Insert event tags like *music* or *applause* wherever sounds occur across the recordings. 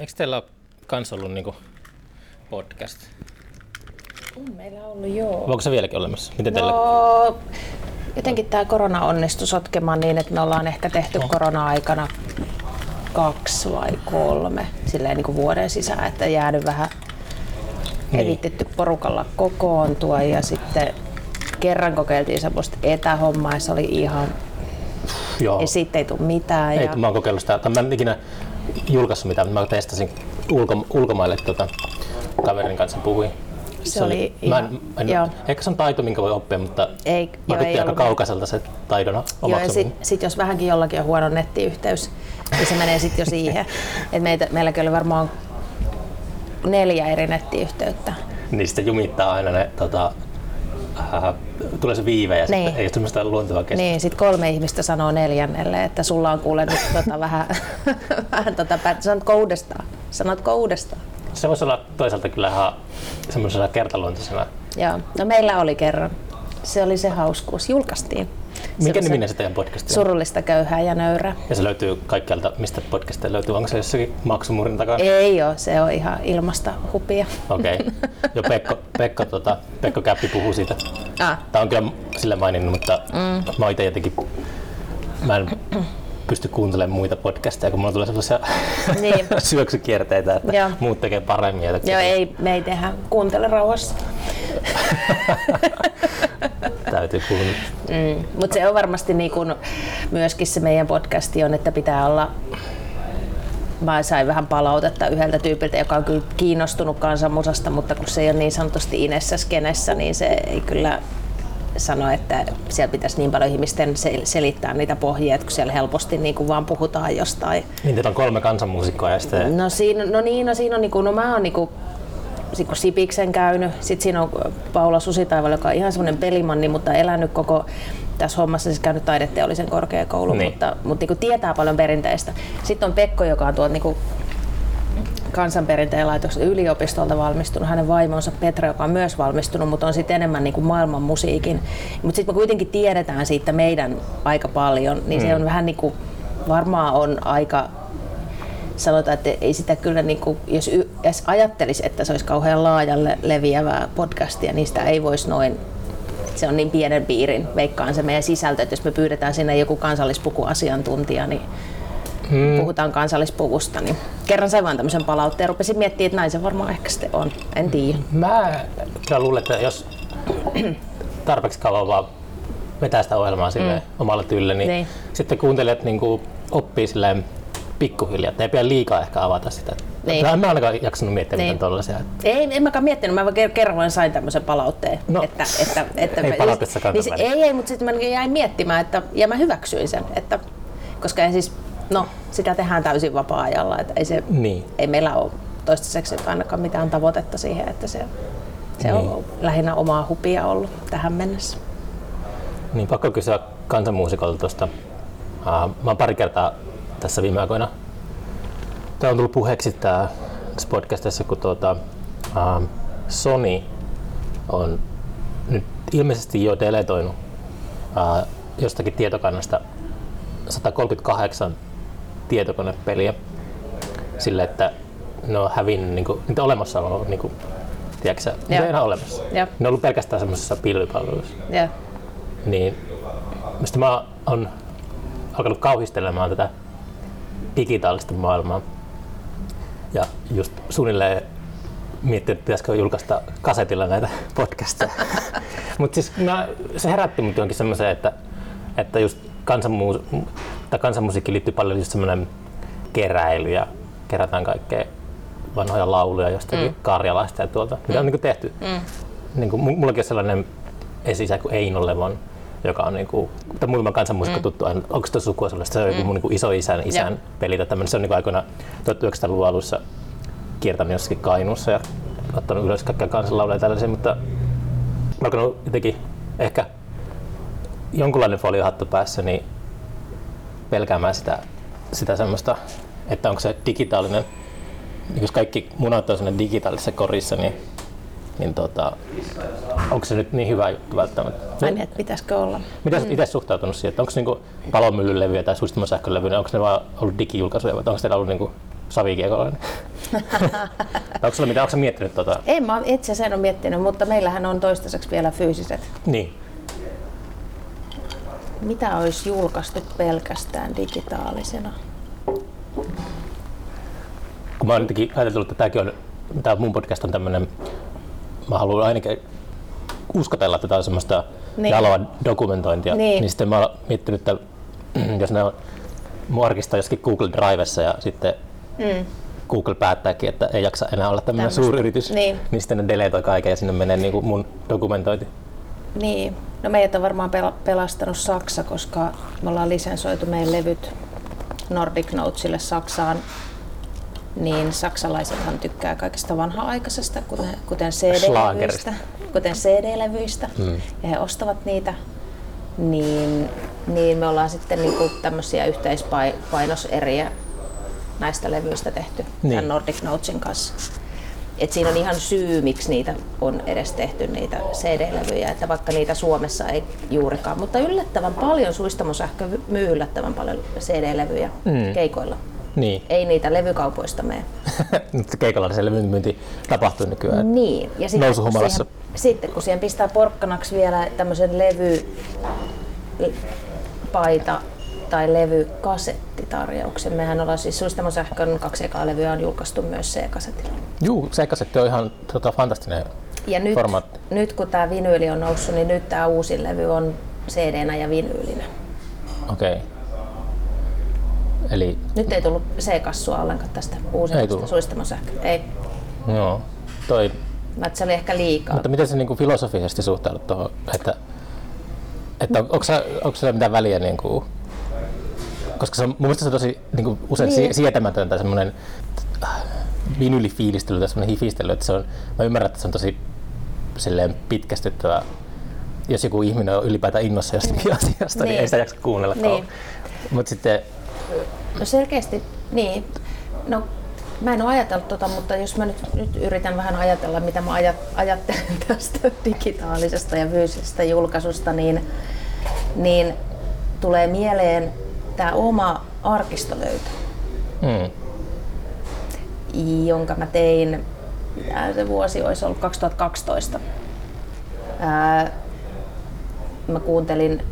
Eikö teillä ole kans ollut niinku podcast? On meillä ollut, joo. Onko se vieläkin olemassa? Miten teillä? No, jotenkin tämä korona onnistui sotkemaan niin, että me ollaan ehkä tehty korona-aikana kaksi vai kolme silleen niin kuin vuoden sisään, että jäänyt vähän Niin. evitetty porukalla kokoontua ja sitten kerran kokeiltiin semmoista etähommaa ja se oli ihan, Joo. ja siitä ei tule mitään. Ei, ja, mä oon kokeillut sitä, tai mä en ikinä julkaissut mitään, mutta mä testasin ulko, ulkomaille tota, kaverin kanssa puhuin. Se oli mä ihan- en, joo. en, ehkä se on taito, minkä voi oppia, mutta Ei- joo, vaikutti ei aika kaukaiselta se taidon Joo, ja sitten sit jos vähänkin jollakin on huono nettiyhteys, niin se menee sitten jo siihen. *laughs* Et meitä, meilläkin oli varmaan neljä eri nettiyhteyttä. Sitten jumittaa aina ne, tota, äh, tulee se viive ja Niin. sitten ei ole semmoista luontevaa keskustelua. Niin, sitten kolme ihmistä sanoo neljännelle, että sulla on kuule nyt tota vähän, *laughs* vähän tota, pät- sanotko uudestaan? Sanotko uudestaan? Se voisi olla toisaalta kyllä ihan semmoisena kertaluontoisena. Joo, no meillä oli kerran. Se oli se hauskuus. Julkaistiin. Se on se niminen se teidän podcast on? Surullista, köyhää ja nöyrää. Ja se löytyy kaikkialta, mistä podcasteja löytyy. Onko se jossakin maksumuurin takana? Ei ole, se on ihan ilmasta hupia. Okei. Okay. *laughs* Jo Pekko, Pekko, tota, Pekko Käppi puhuu siitä. Ah, Tämä on kyllä sille maininnut, mutta mm. mä oon itse jotenkin... Mä en pysty kuuntelemaan muita podcasteja, kun mulla tulee sellaisia Niin. *laughs* syöksykierteitä, että Joo. muut tekee paremmin. Joo, ei, me ei tehdä. Kuuntele rauhassa. *laughs* Täytyy kuunnella. Mm. Mutta se on varmasti niin kun myöskin se meidän podcasti on, että pitää olla Mä sain vähän palautetta yhdeltä tyypiltä, joka on kyllä kiinnostunut kansanmusasta, mutta kun se ei ole niin sanotusti inessä skenessä, niin se ei kyllä sano, että siellä pitäisi niin paljon ihmisten sel- selittää niitä pohjia, että kun siellä helposti niin kuin vaan puhutaan jostain. Niin, teitä on kolme kansanmuusikkoa ja sitten... No, siinä, no niin, no siinä on niinku, no mä oon niinku sit kun Sipiksen käynyt, sitten siinä on Paula Susitaival, joka on ihan semmoinen pelimanni, mutta elänyt koko tässä hommassa, siis käynyt taideteollisen korkeakoulun, Niin. mutta, mutta niinku tietää paljon perinteistä. Sitten on Pekko, joka on tuolta niinku kansanperinteen laitoksen yliopistolta valmistunut, hänen vaimonsa Petra, joka on myös valmistunut, mutta on sitten enemmän niin kuin maailman musiikin. Mutta sitten me kuitenkin tiedetään siitä meidän aika paljon, niin se on vähän niin kuin, varmaan on aika sanotaan, että ei sitä kyllä, niin kuin, jos y- ajattelisi, että se olisi kauhean laajalle leviävää podcastia, niin sitä ei voisi noin se on niin pienen piirin, veikkaan se meidän sisältö, että jos me pyydetään sinne joku kansallispukuasiantuntija, niin hmm. puhutaan kansallispuvusta, niin kerran sain vaan tämmöisen palautteen, rupesin miettimään, että näin se varmaan ehkä sitten on, en tiedä. Mä kyllä luulen, että jos tarpeeksi kauan vaan vetää sitä ohjelmaa sille mm. omalla tyylillä, niin, Niin. sitten kuuntelijat niin kuin oppii silleen pikkuhiljaa, että ei pidä liikaa ehkä avata sitä. Niin. Mä en mä ainakaan jaksanut miettiä Niin. mitään tollaisia. Ei, en mäkään miettinyt, mä vaan ker- kerran sain tämmöisen palautteen. No, että, että, että ei mä- palautteessakaan niin, se- väliä. Ei, ei, mutta sitten mä jäin miettimään, että, ja mä hyväksyin sen, että, koska en siis, no, sitä tehdään täysin vapaa-ajalla, että ei, se, Niin. ei meillä ole toistaiseksi nyt ainakaan mitään tavoitetta siihen, että se, se on Niin. lähinnä omaa hupia ollut tähän mennessä. Niin pakko kysyä kansanmuusikolta tuosta. Uh, mä oon pari kertaa tässä viime aikoina. Tämä on tullut puheeksi tää, tässä podcastissa, kun tuota, uh, Sony on nyt ilmeisesti jo deletoinut uh, jostakin tietokannasta 138 tietokonepeliä sille, että ne on hävinnyt niinku, niitä olemassaolo, niinku, tiedätkö sä, ne Joo. ei olemassa. Joo. Ne on ollut pelkästään semmoisessa pilvipalvelussa Ja, niin mistä mä oon alkanut kauhistelemaan tätä digitaalista maailmaa. Ja just suunnilleen miettinyt, että pitäisikö julkaista kasetilla näitä podcasteja. *laughs* Mutta siis mä, se herätti mut jonkin semmoiseen, että, että just kansanmu- tai kansanmusiikki liittyy paljon just semmoinen keräily ja kerätään kaikkea vanhoja lauluja jostakin mm. Karjalasta ja tuolta, mitä on niin tehty. Mm. Niin kuin, mullakin on sellainen esi kuin Eino Levon, joka on niinku, tai muutaman kansanmuusikko mm. tuttu aina, onko se sukua sellaista, se on joku mun niinku iso isän, isän Joo. peli tai tämmöinen, se on niinku aikoina 1900-luvun alussa kiertänyt jossakin Kainuussa ja ottanut ylös kaikkia kansanlauluja ja tällaisia, mutta mä oon jotenkin ehkä jonkunlainen foliohattu päässä, niin pelkäämään sitä, sitä semmoista, että onko se digitaalinen, niin jos kaikki munat on siinä digitaalisessa korissa, niin, niin tota, onko se nyt niin hyvä juttu välttämättä? ai niin, että pitäisikö olla. Miten mm. itse suhtautunut siihen, että onko se niinku palomyllylevyjä tai suistumasähkölevyjä, onko ne vaan ollut digijulkaisuja vai onko teillä ollut niinku savikiekolla? *laughs* onko sulla mitään, onko miettinyt tota? En mä itse sen ole miettinyt, mutta meillähän on toistaiseksi vielä fyysiset. Niin. Mitä olisi julkaistu pelkästään digitaalisena? Kun mä oon jotenkin ajatellut, että tämäkin on, tämä mun podcast on tämmöinen, mä haluan ainakin uskotella, että tämä on semmoista niin. jaloa dokumentointia, niin. niin sitten mä oon miettinyt, että *clears throat* jos ne on mun jossakin Google Drivessa ja sitten mm. Google päättääkin, että ei jaksa enää olla tämmöinen suuryritys, niin. niin sitten ne deletoi kaiken ja sinne menee niin kuin mun dokumentointi. Niin, no meidät on varmaan pelastanut Saksa, koska me ollaan lisensoitu meidän levyt Nordic Notesille Saksaan niin saksalaisethan tykkää kaikesta vanha-aikaisesta, kuten, kuten CD-levyistä, kuten CD-levyistä hmm. ja he ostavat niitä, niin, niin me ollaan sitten niinku tämmöisiä yhteispainoseriä näistä levyistä tehty niin. tämän Nordic Notesin kanssa. Et siinä on ihan syy, miksi niitä on edes tehty niitä CD-levyjä, että vaikka niitä Suomessa ei juurikaan, mutta yllättävän paljon Suistamosähkö myy yllättävän paljon CD-levyjä mm. keikoilla. Niin. Ei niitä levykaupoista mene. *laughs* Keikalla se levyn myynti tapahtuu nykyään. Niin. Ja sitten, kun siihen, sitten kun siihen pistää porkkanaksi vielä tämmöisen levy paita tai levykasettitarjouksen. Mehän ollaan siis Suistamo Sähkön kaksi ekaa levyä on julkaistu myös C-kasetilla. Juu, C-kasetti on ihan tota, fantastinen ja nyt, formaatti. nyt kun tämä vinyyli on noussut, niin nyt tämä uusi levy on cd ja vinyylinä. Okei. Okay. Eli... Nyt ei tullut C-kassua ollenkaan tästä uusista suistamosähkö. Ei. Joo. Toi... Mä, se oli ehkä liikaa. Mutta miten se niin kuin filosofisesti suhtaudut tuohon, että, että on, onko, se mitään väliä niin kuin, koska se on, mun mielestä se on tosi niin kuin usein niin. sietämätöntä semmoinen äh, vinylifiilistely tai semmoinen hifistely, että se on, mä ymmärrän, että se on tosi silleen pitkästyttävä jos joku ihminen on ylipäätään innossa jostakin asiasta, niin, niin ei sitä jaksa kuunnella niin. Mutta sitten No selkeästi, niin. No Mä en ole ajatellut tota, mutta jos mä nyt, nyt yritän vähän ajatella, mitä mä ajat, ajattelen *laughs* tästä digitaalisesta ja fyysisestä julkaisusta, niin, niin tulee mieleen tämä oma arkistolöytö, mm. jonka mä tein, se vuosi olisi ollut 2012. Ää, mä kuuntelin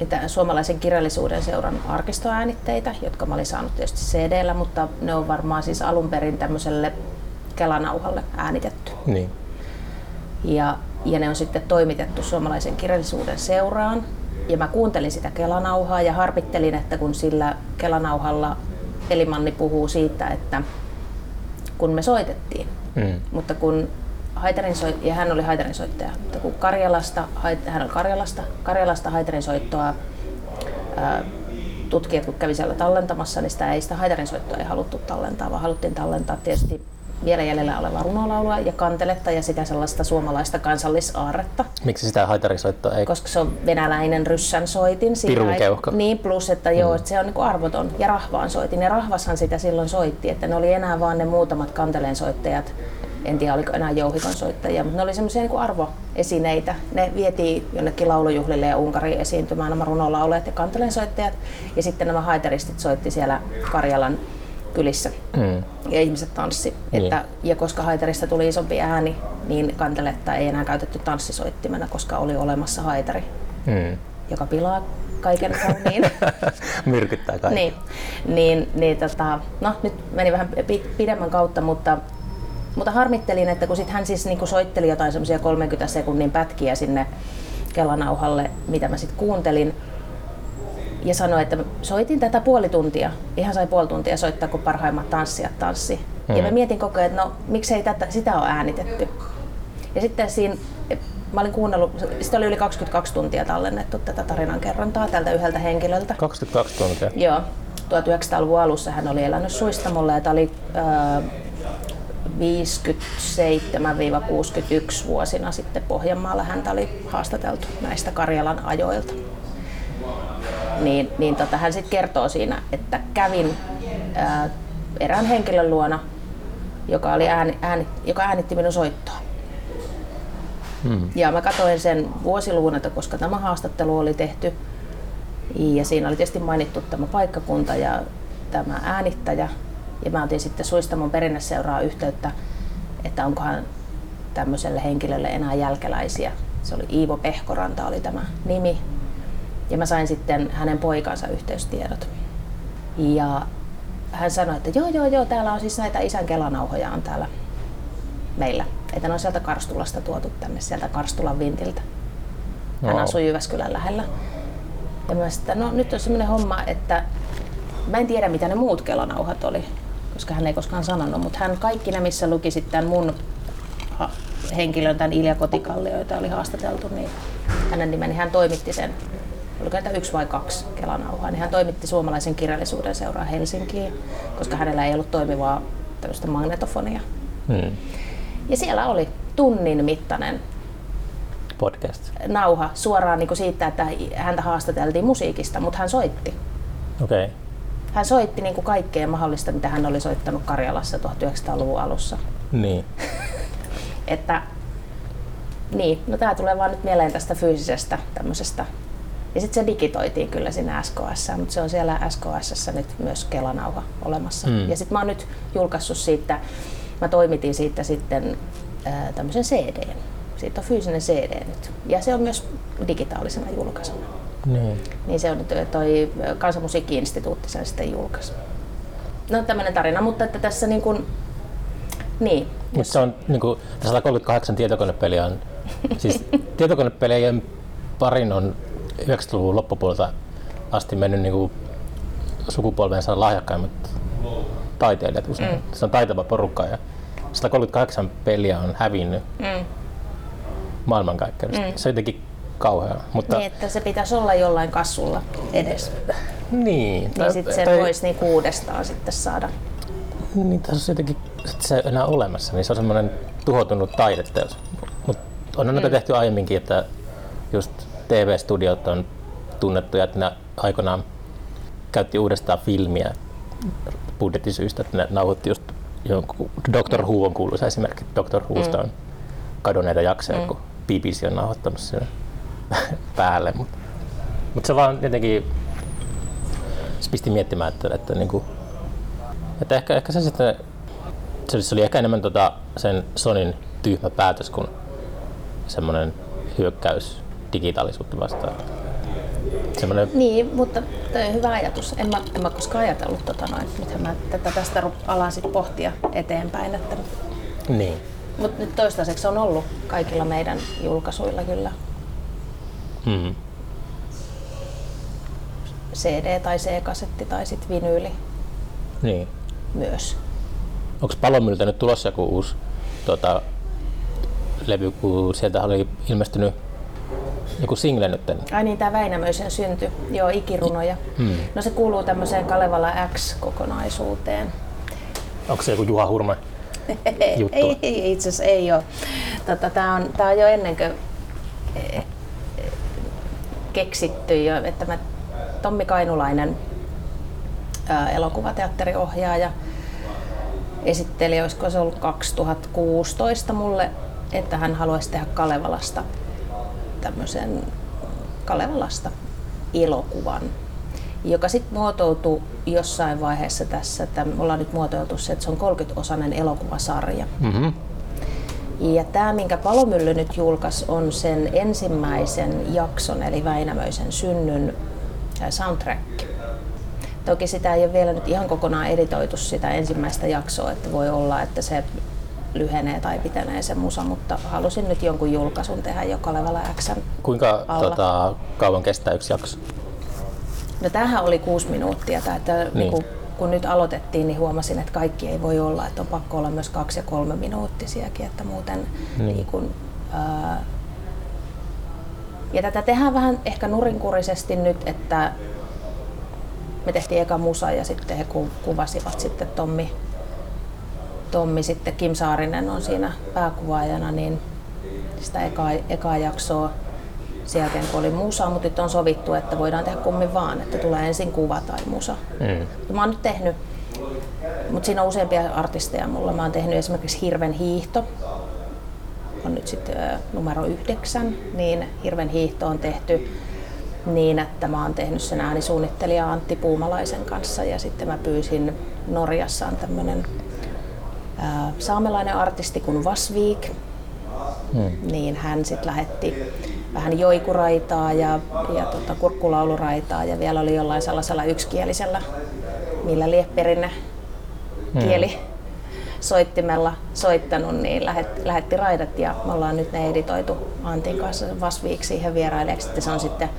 niitä suomalaisen kirjallisuuden seuran arkistoäänitteitä, jotka mä olin saanut tietysti cd mutta ne on varmaan siis alun perin tämmöiselle kelanauhalle äänitetty. Niin. Ja, ja ne on sitten toimitettu suomalaisen kirjallisuuden seuraan. Ja mä kuuntelin sitä kelanauhaa ja harpittelin, että kun sillä kelanauhalla Elimanni puhuu siitä, että kun me soitettiin, mm. mutta kun haitarin soit, ja hän oli haitarin soittaja, mutta kun Karjalasta, hän oli Karjalasta, Karjalasta haitarin soittoa ää, tutkijat kun kävi siellä tallentamassa, niin sitä ei sitä haitarin soittoa ei haluttu tallentaa, vaan haluttiin tallentaa tietysti vielä jäljellä olevaa runolaulua ja kanteletta ja sitä sellaista suomalaista kansallisaarretta. Miksi sitä haitarisoittoa ei? Koska se on venäläinen ryssän soitin. Pirun keuhko. Niin, plus että joo, mm. että se on niin arvoton. Ja rahvaan soitin. Ja rahvashan sitä silloin soitti, että ne oli enää vaan ne muutamat kanteleen soittajat, en tiedä oliko enää jouhikon soittajia, mutta ne oli semmoisia niin arvoesineitä. Ne vietiin jonnekin laulujuhlille ja Unkariin esiintymään nämä runolauleet ja kantelensoittajat. Ja sitten nämä haiteristit soitti siellä Karjalan kylissä mm. ja ihmiset tanssi. Niin. Että, ja koska haitarista tuli isompi ääni, niin kanteletta ei enää käytetty tanssisoittimena, koska oli olemassa haitari, mm. joka pilaa kaiken kauniin. *laughs* Myrkyttää kaiken. niin, niin, niin tota, no nyt meni vähän pidemmän kautta, mutta mutta harmittelin, että kun sit hän siis niin soitteli jotain semmoisia 30 sekunnin pätkiä sinne kelanauhalle, mitä mä sitten kuuntelin, ja sanoi, että soitin tätä puoli tuntia. Ihan sai puoli tuntia soittaa, kun parhaimmat tanssijat tanssi. Hmm. Ja mä mietin koko ajan, että no miksei tätä, sitä ole äänitetty. Ja sitten siinä, mä olin kuunnellut, sitä oli yli 22 tuntia tallennettu tätä tarinan kerrontaa tältä yhdeltä henkilöltä. 22 tuntia? Joo. 1900-luvun alussa hän oli elänyt Suistamolla ja tämä oli äh, 57-61 vuosina sitten Pohjanmaalla häntä oli haastateltu näistä Karjalan ajoilta. Niin, niin tota, hän sitten kertoo siinä, että kävin ää, erään henkilön luona, joka, oli ääni, ääni, joka äänitti minun soittoa. Hmm. Ja mä katsoin sen vuosiluvun, että koska tämä haastattelu oli tehty. Ja siinä oli tietysti mainittu tämä paikkakunta ja tämä äänittäjä. Ja mä otin sitten Suistamon perinneseuraa yhteyttä, että onkohan tämmöiselle henkilölle enää jälkeläisiä. Se oli Iivo Pehkoranta oli tämä nimi. Ja mä sain sitten hänen poikansa yhteystiedot. Ja hän sanoi, että joo, joo, joo, täällä on siis näitä isän kelanauhoja on täällä meillä. Että ne on sieltä Karstulasta tuotu tänne, sieltä Karstulan vintiltä. Hän Wow. asui Jyväskylän lähellä. Ja mä sitten, no nyt on semmoinen homma, että mä en tiedä mitä ne muut kelanauhat oli, koska hän ei koskaan sanonut, mutta hän kaikki ne, missä luki sitten mun henkilön, tämän Ilja Kotikallio, jota oli haastateltu, niin hänen nimeni, hän toimitti sen, oliko niitä yksi vai kaksi kelanauhaa, niin hän toimitti suomalaisen kirjallisuuden seuraa Helsinkiin, koska hänellä ei ollut toimivaa tämmöistä magnetofonia. Hmm. Ja siellä oli tunnin mittainen Podcast. nauha suoraan niin kuin siitä, että häntä haastateltiin musiikista, mutta hän soitti. Okei. Okay. Hän soitti niin kuin kaikkea mahdollista, mitä hän oli soittanut Karjalassa 1900-luvun alussa. Niin. *laughs* Että, niin, no tämä tulee vaan nyt mieleen tästä fyysisestä tämmöisestä. Ja sitten se digitoitiin kyllä sinne SKS, mutta se on siellä SKS nyt myös Kelanauha olemassa. Mm. Ja sitten mä oon nyt julkaissut siitä, mä toimitin siitä sitten tämmöisen CD. Siitä on fyysinen CD nyt. Ja se on myös digitaalisena julkaisuna. Niin. Niin se on nyt toi Kansanmusiikki-instituutti sen sitten julkaisi. No tämmöinen tarina, mutta että tässä niin kuin, niin, Mutta se on niin kuin, 138 tietokonepeliä on, siis *laughs* tietokonepelien parin on 90-luvun loppupuolelta asti mennyt niin kuin sukupolvensa lahjakkaimmat taiteilijat usein. Mm. Se on taitava porukka ja 138 peliä on hävinnyt mm, maailmankaikkeudesta. Mm. Se on jotenkin kauheaa. Mutta, niin, että se pitäisi olla jollain kassulla edes. niin, Niin sitten se tai- voisi niinku uudestaan sitten saada. Niin, tässä on jotenkin, että se ei enää olemassa, niin se on semmoinen tuhoutunut taideteos. Mutta on noita tehty aiemminkin, että just TV-studiot on tunnettuja, että ne aikoinaan käytti uudestaan filmiä budjettisyistä, että ne nauhoitti just jonkun, Doctor Who on kuuluisa esimerkki, Doctor Whosta on kadonneita jaksoja, kun BBC on nauhoittanut sen *laughs* päälle. Mutta mut se vaan jotenkin se pisti miettimään, että, että, niinku, että ehkä, ehkä se sitten, se oli, se oli ehkä enemmän tota sen Sonin tyhmä päätös kuin semmoinen hyökkäys digitaalisuutta vastaan. Semmoinen, Niin, mutta toi on hyvä ajatus. En mä, en mä koskaan ajatellut tota noin. Nythän mä tätä tästä alan sit pohtia eteenpäin. Että, niin. mutta nyt toistaiseksi on ollut kaikilla meidän julkaisuilla kyllä Mm. CD tai C-kasetti tai sitten vinyyli niin. myös. Onko Palomyltä nyt tulossa joku uusi tota, levy, kun sieltä oli ilmestynyt joku single nyt? Ai niin, tämä Väinämöisen synty. Joo, ikirunoja. Hmm. No se kuuluu tämmöiseen Kalevala X-kokonaisuuteen. Onko se joku Juha Hurme? *laughs* juttu? ei, ei, itse asiassa ei ole. Tota, tämä on, tää on jo ennen kuin eh, keksitty jo, että mä, Tommi Kainulainen, ää, elokuvateatteriohjaaja, esitteli, olisiko se ollut 2016 mulle, että hän haluaisi tehdä Kalevalasta tämmöisen Kalevalasta elokuvan, joka sitten muotoutui jossain vaiheessa tässä, että me ollaan nyt muotoiltu se, että se on 30-osainen elokuvasarja. Mm-hmm. Ja tämä, minkä Palomylly nyt julkaisi, on sen ensimmäisen jakson, eli Väinämöisen synnyn soundtrack. Toki sitä ei ole vielä nyt ihan kokonaan editoitu sitä ensimmäistä jaksoa, että voi olla, että se lyhenee tai pitenee se musa, mutta halusin nyt jonkun julkaisun tehdä jo Kalevala Xn Kuinka alla. tota, kauan kestää yksi jakso? No tämähän oli kuusi minuuttia, tää, että niin. Niin kun, kun nyt aloitettiin, niin huomasin, että kaikki ei voi olla, että on pakko olla myös kaksi ja kolme minuuttisiakin, että muuten Niin. niin. Niin kun, ää, ja tätä tehdään vähän ehkä nurinkurisesti nyt, että me tehtiin eka musa ja sitten he ku- kuvasivat sitten Tommi, Tommi sitten Kim Saarinen on siinä pääkuvaajana, niin sitä ekaa, ekaa jaksoa sen jälkeen kun oli musa, mutta nyt on sovittu, että voidaan tehdä kummin vaan, että tulee ensin kuva tai musa. Mm. Mä oon nyt tehnyt, mutta siinä on useampia artisteja mulla. Mä oon tehnyt esimerkiksi Hirven hiihto, on nyt sitten numero yhdeksän, niin Hirven hiihto on tehty niin, että mä oon tehnyt sen äänisuunnittelija Antti Puumalaisen kanssa ja sitten mä pyysin Norjassa on tämmönen ää, saamelainen artisti kuin Vasvik, hmm. niin hän sitten lähetti vähän joikuraitaa ja, ja tota, kurkkulauluraitaa ja vielä oli jollain sellaisella yksikielisellä, millä kieli hmm. soittimella soittanut, niin lähetti, lähetti raidat ja me ollaan nyt ne editoitu Antin kanssa Vasviik siihen vierailijaksi. Sitten se on sitten,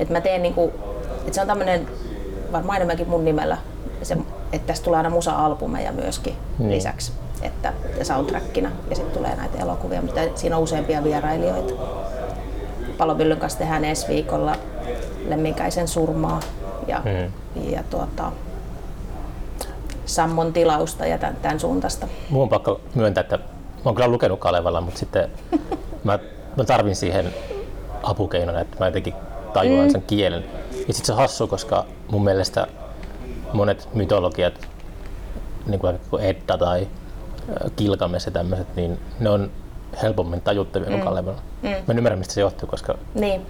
että mä teen niinku, että se on tämmöinen varmaan enemmänkin mun nimellä, se, että tästä tulee aina musa-albumeja myöskin hmm. lisäksi että soundtrackina ja sitten tulee näitä elokuvia, mutta siinä on useampia vierailijoita. Palomyllyn kanssa tehdään ensi viikolla Lemminkäisen surmaa ja, hmm. ja tuota, Sammon tilausta ja tämän, tämän suuntaista. Mun on pakko myöntää, että mä oon kyllä lukenut Kalevalla, mutta sitten mä, mä tarvin siihen apukeinon, että mä jotenkin tajuan mm. sen kielen. Ja sitten se on hassu, koska mun mielestä monet mytologiat, niin kuin Edda tai Kilkames ja tämmöiset, niin ne on helpommin tajuttavia kuin mm. Kalevala. Mm. Mä en ymmärrä, mistä se johtuu, koska... Niin.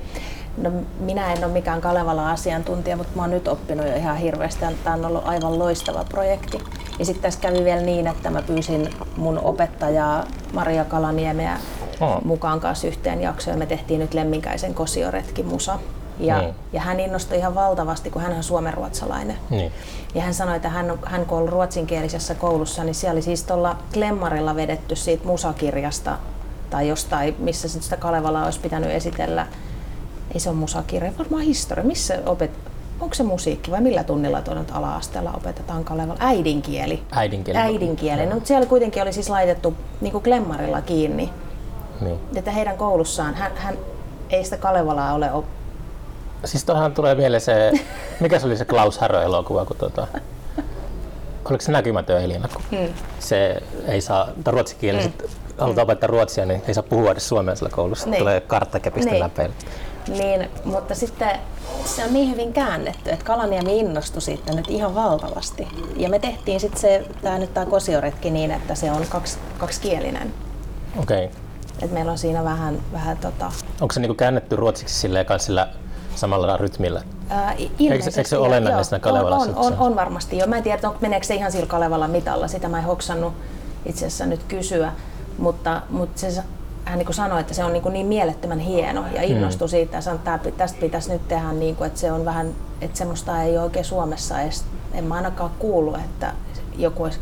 No, minä en ole mikään Kalevala-asiantuntija, mutta mä oon nyt oppinut jo ihan hirveästi. Tämä on ollut aivan loistava projekti. Ja sitten tässä kävi vielä niin, että mä pyysin mun opettajaa Maria Kalaniemeä oh. mukaan kanssa yhteen jaksoon. Me tehtiin nyt Lemminkäisen kosioretki musa. Ja, niin. ja hän innostui ihan valtavasti, kun hän on suomenruotsalainen. Niin. Ja hän sanoi, että hän, hän kun on ruotsinkielisessä koulussa, niin siellä oli siis tuolla Klemmarilla vedetty siitä musakirjasta tai jostain, missä sitä Kalevala olisi pitänyt esitellä. Ei se ole musakirja, varmaan historia. Missä opet, onko se musiikki vai millä tunnilla tuonne ala-asteella opetetaan Kalevala? Äidinkieli. Äidinkieli. Äidinkieli. No, mutta siellä kuitenkin oli siis laitettu niin kuin Klemmarilla kiinni. Niin. Että heidän koulussaan, hän, hän ei sitä Kalevalaa ole Siis tuohon tulee mieleen se, *laughs* mikä se oli se Klaus Harro-elokuva, kun tota, oliko se näkymätön Elina, kun hmm. se ei saa, tai ruotsikieliset hmm. halutaan opettaa ruotsia, niin ei saa puhua edes suomea sillä koulussa, niin. tulee karttakepistä niin. läpeille. Niin, mutta sitten se on niin hyvin käännetty, että Kalaniemi innostui siitä nyt ihan valtavasti. Ja me tehtiin sitten se, tää nyt tämä kosioretki niin, että se on kaksi, kaksikielinen. Okei. Okay. Et meillä on siinä vähän, vähän tota... Onko se niinku käännetty ruotsiksi silleen sillä samalla rytmillä? Ää, eikö, eikö se olennainen siinä Kalevalassa? On, on, on, varmasti jo. Mä en tiedä, onko, meneekö se ihan sillä Kalevalla mitalla. Sitä mä en hoksannut itse asiassa nyt kysyä. Mutta, mutta se, hän niin sanoi, että se on niin, niin mielettömän hieno ja innostui mm. siitä ja sanoi, että tästä pitäisi nyt tehdä niin kuin, että se on vähän, että semmoista ei oikein Suomessa edes, en mä ainakaan kuullut, että joku olisi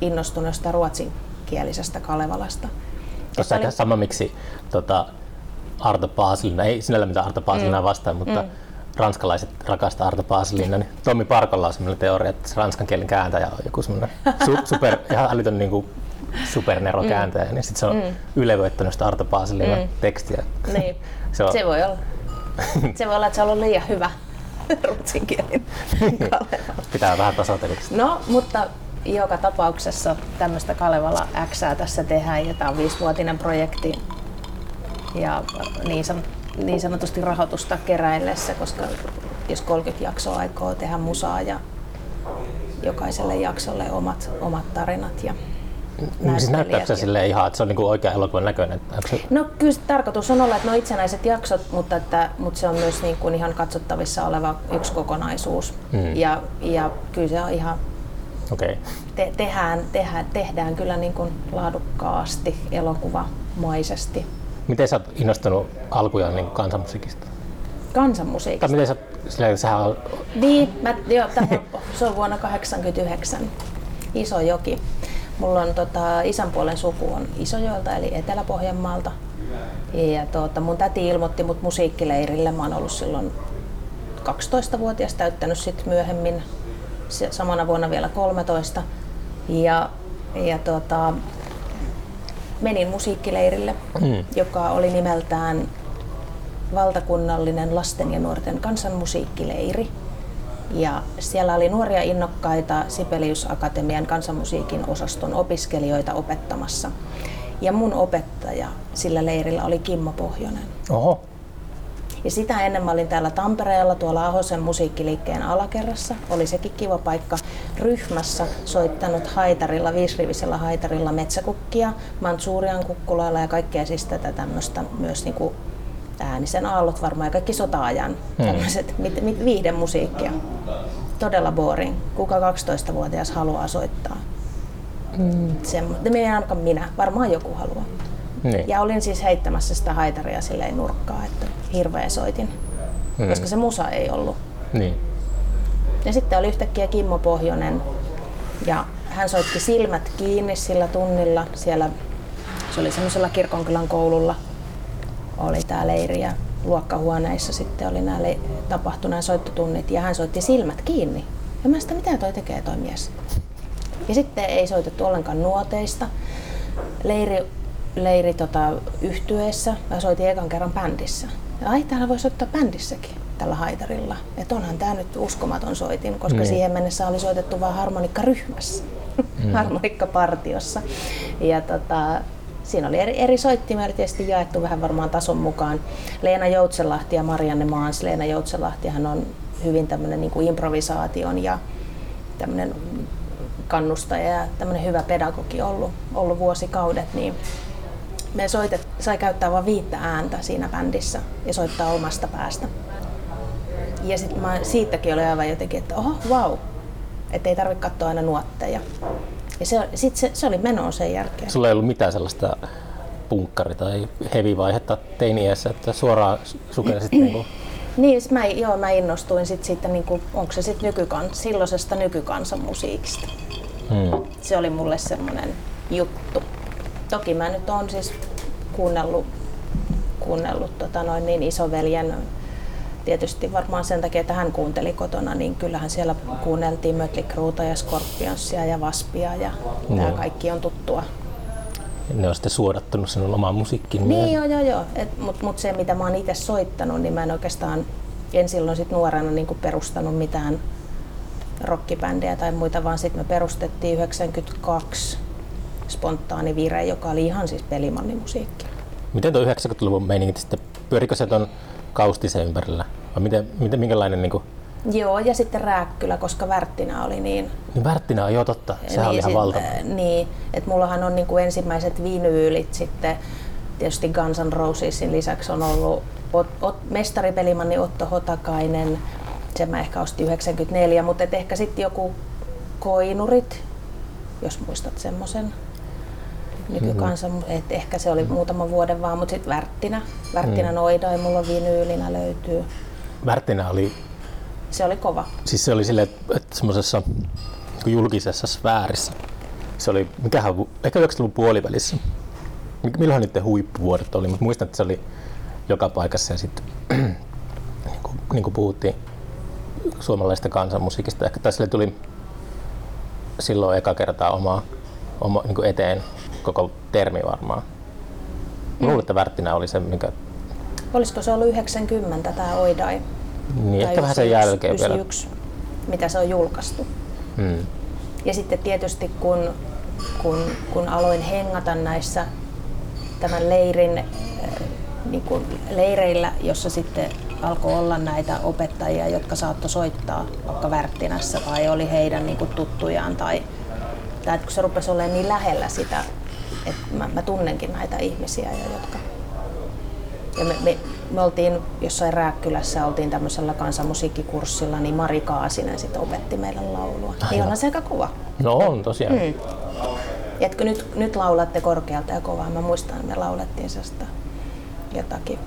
innostunut jostain ruotsinkielisestä Kalevalasta. Tuossa oli... sama, miksi tota, Arto Paasilina, ei sinällä mitään Arto Paasilina mm. vastaan, mutta mm. ranskalaiset rakastaa Arto Paasilina, niin Tommi Parkolla on sellainen teoria, että ranskan kielen kääntäjä on joku semmoinen su- super, *laughs* ihan älytön niin kuin supernero kääntäjä, mm. niin sitten se on mm. ylevöittänyt sitä Arto Paasilina mm. tekstiä. Niin. *laughs* se, on... se voi olla. *laughs* Se voi olla, että se on ollut liian hyvä ruotsinkielinen Pitää vähän tasoteliksi. No, mutta joka tapauksessa tämmöistä Kalevala X tässä tehdään ja tämä on viisivuotinen projekti ja niin, san, niin sanotusti rahoitusta keräillessä, koska jos 30 jaksoa aikoo tehdä musaa ja jokaiselle jaksolle omat, omat tarinat ja Siis näyttääkö se sille ihan, että se on niin oikea elokuvan näköinen? Se... No kyllä tarkoitus on olla, että ne on itsenäiset jaksot, mutta, että, mutta se on myös niin kuin ihan katsottavissa oleva yksi kokonaisuus. Mm. Ja, ja kyllä se on ihan okay. te, tehdään, tehdään, tehdään kyllä niin kuin laadukkaasti elokuvamaisesti. Miten sä oot innostunut alkujaan niin kansanmusiikista? Kansanmusiikista? Tai miten sä, sillä, sähän on... Niin, mä, jo, se on vuonna 1989. Iso joki. Mulla on tota, isän puolen suku on Isojoelta eli Etelä-Pohjanmaalta. Ja tota, mun täti ilmoitti mut musiikkileirille. Mä oon ollut silloin 12-vuotias, täyttänyt sitten myöhemmin samana vuonna vielä 13. Ja, ja tota, menin musiikkileirille, mm. joka oli nimeltään valtakunnallinen lasten ja nuorten kansanmusiikkileiri. Ja siellä oli nuoria innokkaita Sibelius Akatemian kansanmusiikin osaston opiskelijoita opettamassa. Ja mun opettaja sillä leirillä oli Kimmo Pohjonen. Oho. Ja sitä ennen mä olin täällä Tampereella tuolla Ahosen musiikkiliikkeen alakerrassa. Oli sekin kiva paikka ryhmässä soittanut haitarilla, viisrivisellä haitarilla metsäkukkia, Mantsurian kukkuloilla ja kaikkea siis tätä tämmöistä myös niinku äänisen aallot varmaan ja kaikki sota-ajan hmm. tämmöiset mit, mit, viihdemusiikkia. Todella boring. Kuka 12-vuotias haluaa soittaa? Mm. Semmo- ainakaan minä, varmaan joku haluaa. Niin. Ja olin siis heittämässä sitä haitaria silleen nurkkaa, että hirveä soitin, mm. koska se musa ei ollut. Niin. Ja sitten oli yhtäkkiä Kimmo Pohjonen ja hän soitti silmät kiinni sillä tunnilla siellä, se oli semmoisella kirkonkylän koululla, oli tämä leiri ja luokkahuoneissa sitten oli nämä le- tapahtuneen soittotunnit ja hän soitti silmät kiinni. Ja mä sitä, mitä toi tekee toi mies? Ja sitten ei soitettu ollenkaan nuoteista. Leiri, leiri tota, yhtyeessä. Mä soitin ekan kerran bändissä. Ja ai, täällä voi soittaa bändissäkin tällä haitarilla. Että onhan tämä nyt uskomaton soitin, koska niin. siihen mennessä oli soitettu vain harmonikkaryhmässä, mm. *laughs* harmonikkapartiossa. Ja tota, siinä oli eri, eri soittimia, tietysti jaettu vähän varmaan tason mukaan. Leena Joutsenlahti ja Marianne Maans. Leena Joutsenlahtihan on hyvin tämmöinen niin kuin improvisaation ja tämmöinen kannustaja ja tämmöinen hyvä pedagogi ollut, ollut vuosikaudet, niin me soitet, sai käyttää vain viittä ääntä siinä bändissä ja soittaa omasta päästä. Ja sitten siitäkin oli aivan jotenkin, että oho, wow, että ei tarvitse katsoa aina nuotteja. Ja se, sit se, se oli menoa sen jälkeen. Sulla ei ollut mitään sellaista punkkari- tai heavy-vaihetta teiniässä, että suoraan sukelsit *clears throat* niinku niin, mä, joo, mä innostuin sit siitä, niin kuin, onko se sitten nykykan, silloisesta nykykansanmusiikista. Hmm. Se oli mulle semmoinen juttu. Toki mä nyt oon siis kuunnellut, kuunnellut tota noin niin isoveljen tietysti varmaan sen takia, että hän kuunteli kotona, niin kyllähän siellä kuunneltiin Mötley Crueta ja Scorpionsia ja Waspia ja no. tämä kaikki on tuttua. Ne on sitten suodattanut sinun omaan musiikkiin. Niin, joo, joo, joo. Mutta mut se, mitä mä oon itse soittanut, niin mä en oikeastaan en silloin sit nuorena niin perustanut mitään rockibändejä tai muita, vaan sitten me perustettiin 92 spontaani vire, joka oli ihan siis pelimannimusiikki. Miten tuo 90-luvun meininki sitten, pyörikö se tuon kaustisen ympärillä? Vai miten, miten, minkälainen niin kuin... Joo, ja sitten Rääkkylä, koska Värttinä oli niin... Niin Värttinä on jo totta, sehän niin, oli ihan valtava. Niin, että mullahan on niin kuin ensimmäiset vinyylit sitten, tietysti Guns N' Rosesin lisäksi on ollut Ot, Ot, mestaripelimanni Otto Hotakainen, sen mä ehkä ostin 94, mutta et ehkä sitten joku Koinurit, jos muistat semmoisen nykykansan, mm-hmm. että ehkä se oli muutaman vuoden vaan, mutta sitten Värttinä, Värttinä mm. Noidai, mulla vinyylinä löytyy. Värttinä oli... Se oli kova. Siis se oli sille, että semmoisessa niin julkisessa sfäärissä. Se oli, mikähän, ehkä 90-luvun puolivälissä. Milloin niiden huippuvuodet oli, mutta muistan, että se oli joka paikassa ja sitten *clears throat* niin kuin, niin kuin puhuttiin suomalaisesta kansanmusiikista, ehkä tässä tuli silloin eka kertaa oma, oma niin eteen koko termi varmaan. Mm. Luulen, että Värttinä oli se, mikä... Olisiko se ollut 90 tämä Oidai? Niin, ehkä vähän sen jälkeen 91, vielä. mitä se on julkaistu. Mm. Ja sitten tietysti kun, kun, kun aloin hengata näissä tämän leirin niin kuin leireillä, jossa sitten alkoi olla näitä opettajia, jotka saattoi soittaa vaikka Värttinässä tai oli heidän niin kuin tuttujaan. Tai, tai kun se rupesi olemaan niin lähellä sitä, että mä, mä tunnenkin näitä ihmisiä, jotka ja me, me, me oltiin jossain Rääkkylässä, oltiin tämmöisellä kansanmusiikkikurssilla, niin Mari Kaasinen sitten opetti meidän laulua. Aivan. Niin onhan se aika kova. No on tosiaan. Mm. Jätkö nyt, nyt laulatte korkealta ja kovaa? Mä muistan, että me laulettiin sellaista jotakin.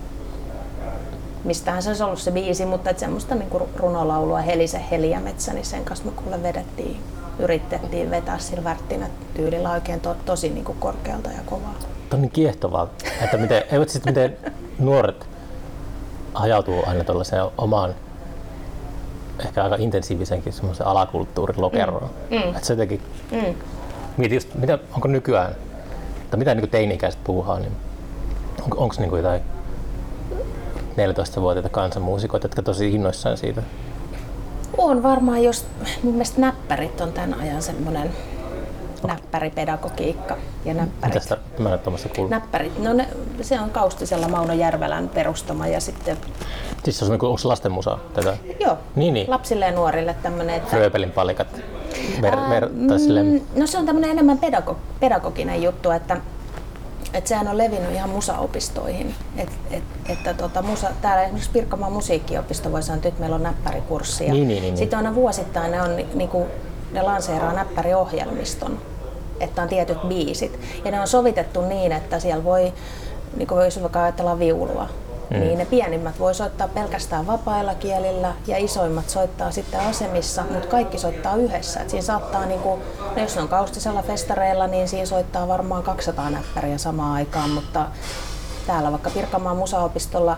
Mistähän se olisi ollut se biisi, mutta et semmoista niin runolaulua Helise Heliämetsä, niin sen kanssa me kuule vedettiin, yritettiin vetää sillä värttinä tyylillä oikein to, tosi niin kuin korkealta ja kovaa. Tämä on niin kiehtovaa, että miten, eivät sit, miten nuoret ajautuu aina tuollaiseen omaan ehkä aika intensiivisenkin semmoisen alakulttuurin lokeroon. Mm. Mm. Että se teki, mm. mietin just, mitä, onko nykyään, tai mitä niin teini-ikäiset puuhaa, niin on, onko niinku jotain 14-vuotiaita kansanmuusikoita, jotka tosi innoissaan siitä? On varmaan, jos mun mielestä näppärit on tämän ajan semmoinen näppäripedagogiikka ja näppärit. Mitä mä en ole Näppärit, no ne, se on Kaustisella Mauno Järvelän perustama ja sitten... Siis se on, onko se lastenmusa tätä? Joo, niin, niin. lapsille ja nuorille tämmöinen. Että... Fröbelin palikat. Ver, ver, mm, no se on tämmöinen enemmän pedago, pedagoginen juttu, että Et sehän on levinnyt ihan musaopistoihin. Et, et, että tota, musa, täällä esimerkiksi Pirkkomaan musiikkiopisto voi sanoa, että nyt meillä on näppärikurssi. Niin, niin, niin, Sitten aina vuosittain ne, on, niinku, ne lanseeraa näppäriohjelmiston, että on tietyt biisit. Ja ne on sovitettu niin, että siellä voi, niin kuin jos vaikka ajatellaan viulua, Mm. Niin ne pienimmät voi soittaa pelkästään vapailla kielillä ja isoimmat soittaa sitten asemissa, mutta kaikki soittaa yhdessä. Et siinä saattaa, niinku, no jos ne on kaustisella festareilla, niin siinä soittaa varmaan 200 näppäriä samaan aikaan, mutta täällä vaikka Pirkanmaan musaopistolla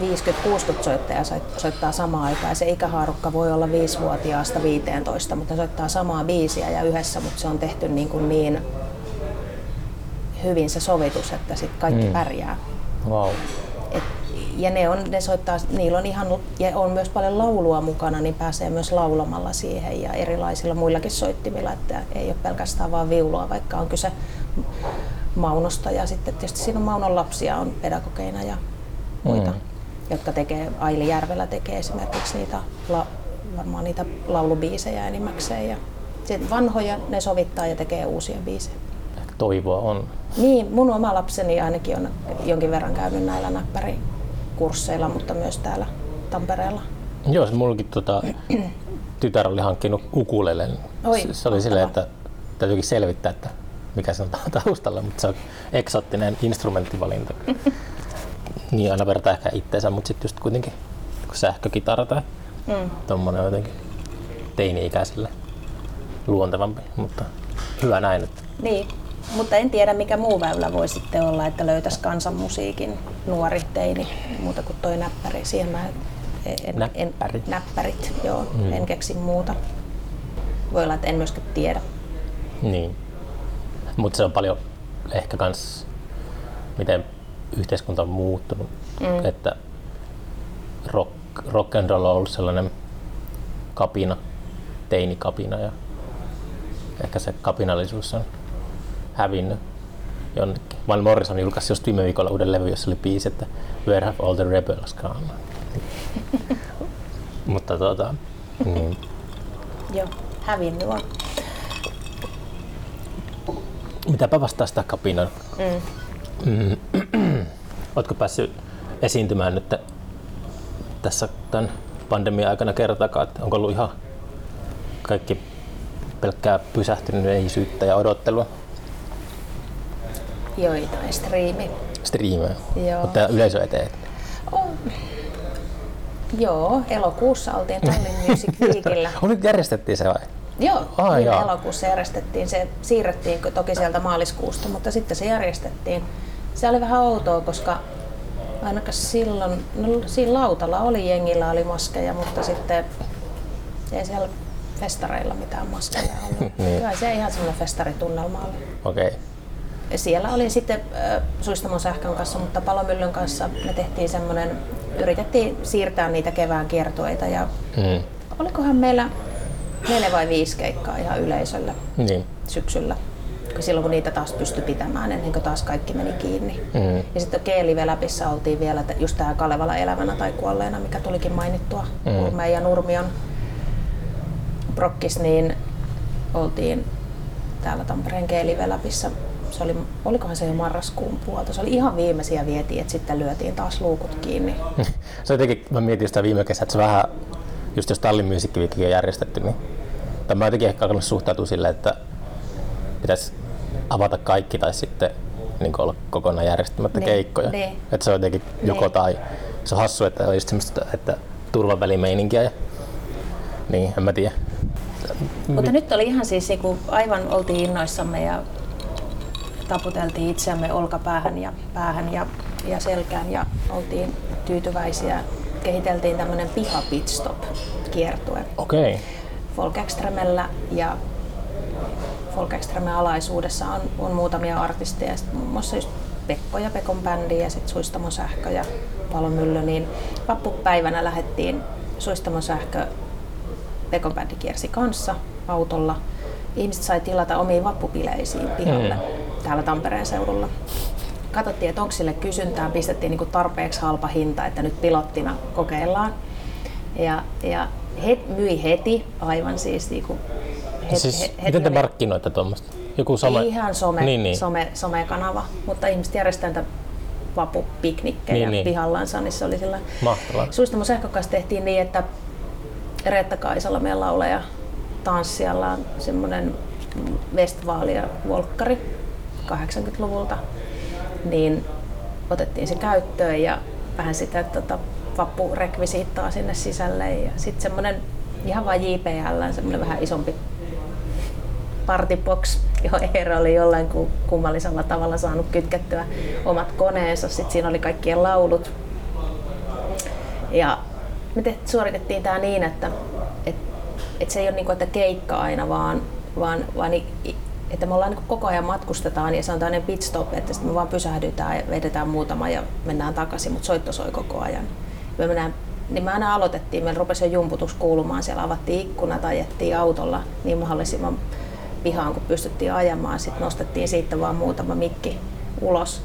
50-60 soittajaa soittaa samaan aikaan ja se ikähaarukka voi olla 5-vuotiaasta 15, mutta ne soittaa samaa biisiä ja yhdessä, mutta se on tehty niin, kuin niin hyvin se sovitus, että sitten kaikki mm. pärjää. Wow. Et, ja ne on, ne soittaa, niillä on ihan, ja on myös paljon laulua mukana, niin pääsee myös laulamalla siihen ja erilaisilla muillakin soittimilla, että ei ole pelkästään vain viulua, vaikka on kyse Maunosta ja sitten tietysti siinä on Maunon lapsia on pedagogeina ja muita, mm. jotka tekee, Aili Järvelä tekee esimerkiksi niitä, la, varmaan niitä laulubiisejä enimmäkseen ja vanhoja ne sovittaa ja tekee uusia biisejä toivoa on. Niin, mun oma lapseni ainakin on jonkin verran käynyt näillä näppärikursseilla, mutta myös täällä Tampereella. Joo, se mullakin tota, *clears throat* tytär oli hankkinut ukulelen. Oi, se, se oli silleen, että täytyykin selvittää, että mikä se on taustalla, mutta se on eksottinen instrumenttivalinta. *laughs* niin aina vertaa ehkä itteensä, mutta sitten just kuitenkin sähkökitara tai mm. tuommoinen jotenkin teini-ikäisille luontevampi, mutta hyvä näin. Että niin, mutta en tiedä mikä muu väylä voi sitten olla, että löytäisi kansanmusiikin nuori teini muuta kuin toi näppäri. Siihen mä en, Näppäri. en, näppärit, joo, mm. en keksi muuta. Voi olla, että en myöskään tiedä. Niin. Mutta se on paljon ehkä kans, miten yhteiskunta on muuttunut. Mm. Että rock, rock and roll on ollut sellainen kapina, teinikapina ja ehkä se kapinallisuus on hävinnyt jonnekin. Van Morrison julkaisi just viime viikolla uuden levy, jossa oli biisi, että Where have all the rebels gone? *laughs* Mutta tuota, niin. Joo, hävinnyt on. Mitäpä vastaa sitä kapinaa? Mm. Mm. *clears throat* Oletko päässyt esiintymään nyt tässä tämän pandemian aikana kertakaan, että onko ollut ihan kaikki pelkkää pysähtyneisyyttä ja odottelua? Joitain striimi. Striimejä? Joo. Mutta yleisö eteen? On. Joo, elokuussa oltiin Tallinn *laughs* Music Weekillä. on nyt järjestettiin se vai? Joo, ah, joo. elokuussa järjestettiin. Se siirrettiin toki sieltä maaliskuusta, mutta sitten se järjestettiin. Se oli vähän outoa, koska ainakaan silloin, no siinä lautalla oli jengillä oli maskeja, mutta sitten ei siellä festareilla mitään maskeja ollut. *laughs* niin. Kyllä se ihan semmoinen festaritunnelma oli. Okei. Okay siellä oli sitten äh, Suistamon sähkön kanssa, mutta Palomyllyn kanssa me tehtiin semmoinen, yritettiin siirtää niitä kevään kiertueita ja mm. olikohan meillä neljä vai viisi keikkaa ihan yleisöllä niin. syksyllä silloin kun niitä taas pystyi pitämään ennen kuin taas kaikki meni kiinni. Mm. Ja sitten Keelive Läpissä oltiin vielä just tämä Kalevala elävänä tai kuolleena, mikä tulikin mainittua mm. ja Nurmion prokkis, niin oltiin täällä Tampereen Keelive Läpissä se oli, olikohan se jo marraskuun puolta, se oli ihan viimeisiä vietiin, että sitten lyötiin taas luukut kiinni. *laughs* se jotenkin, mä mietin sitä viime kesä, että se vähän, just jos Tallin Music on järjestetty, niin tai mä jotenkin ehkä alkanut suhtautua silleen, että pitäisi avata kaikki tai sitten niin olla kokonaan järjestämättä niin, keikkoja. Niin. Että se on jotenkin niin. joko tai. Se on hassu, että on just semmoista, että turvavälimeininkiä ja niin, en mä tiedä. Mutta nyt oli ihan siis niin aivan oltiin innoissamme ja taputeltiin itseämme olkapäähän ja päähän ja, ja selkään ja oltiin tyytyväisiä. Kehiteltiin tämmöinen piha pitstop kiertue. Okei. Okay. Folkextremellä ja Folkextremen alaisuudessa on, on muutamia artisteja, muun muassa just Pekko ja Pekon bändi ja sitten Suistamon sähkö ja Palomylly, niin vappupäivänä lähdettiin Suistamon sähkö Pekon bändi kiersi kanssa autolla. Ihmiset sai tilata omiin vappupileisiin pihalle. Mm täällä Tampereen seudulla. Katsottiin, että onko sille kysyntää, pistettiin niin tarpeeksi halpa hinta, että nyt pilottina kokeillaan. Ja, ja he myi heti, aivan siis niin kuin heti, siis, heti, miten te markkinoitte tuommoista? Joku some... Ihan some, Niin, niin. some, somekanava, mutta ihmiset järjestää niitä vapupiknikkejä Niin, niin. pihallansa, niin se oli sillä Mahtavaa. Suistamo sähkökassa tehtiin niin, että Reetta Kaisala, meidän laulaja, tanssijalla on semmoinen Westfaalia volkkari 80-luvulta, niin otettiin se käyttöön ja vähän sitä tota, vappurekvisiittaa sinne sisälle ja sitten semmoinen ihan vain JPL, semmoinen vähän isompi partibox, johon Eero oli jollain ku- kummallisella tavalla saanut kytkettyä omat koneensa. Sitten siinä oli kaikkien laulut. Ja me teht, suoritettiin tämä niin, että et, et se ei ole niinku, että keikka aina, vaan, vaan, vaan että me ollaan niinku koko ajan matkustetaan ja se on tämmöinen pit stop, että sitten me vaan pysähdytään ja vedetään muutama ja mennään takaisin, mutta soitto soi koko ajan. Me mennään, niin me aina aloitettiin, meillä rupesi jo jumputus kuulumaan, siellä avattiin ikkunat, ajettiin autolla niin mahdollisimman pihaan, kun pystyttiin ajamaan. Sitten nostettiin siitä vaan muutama mikki ulos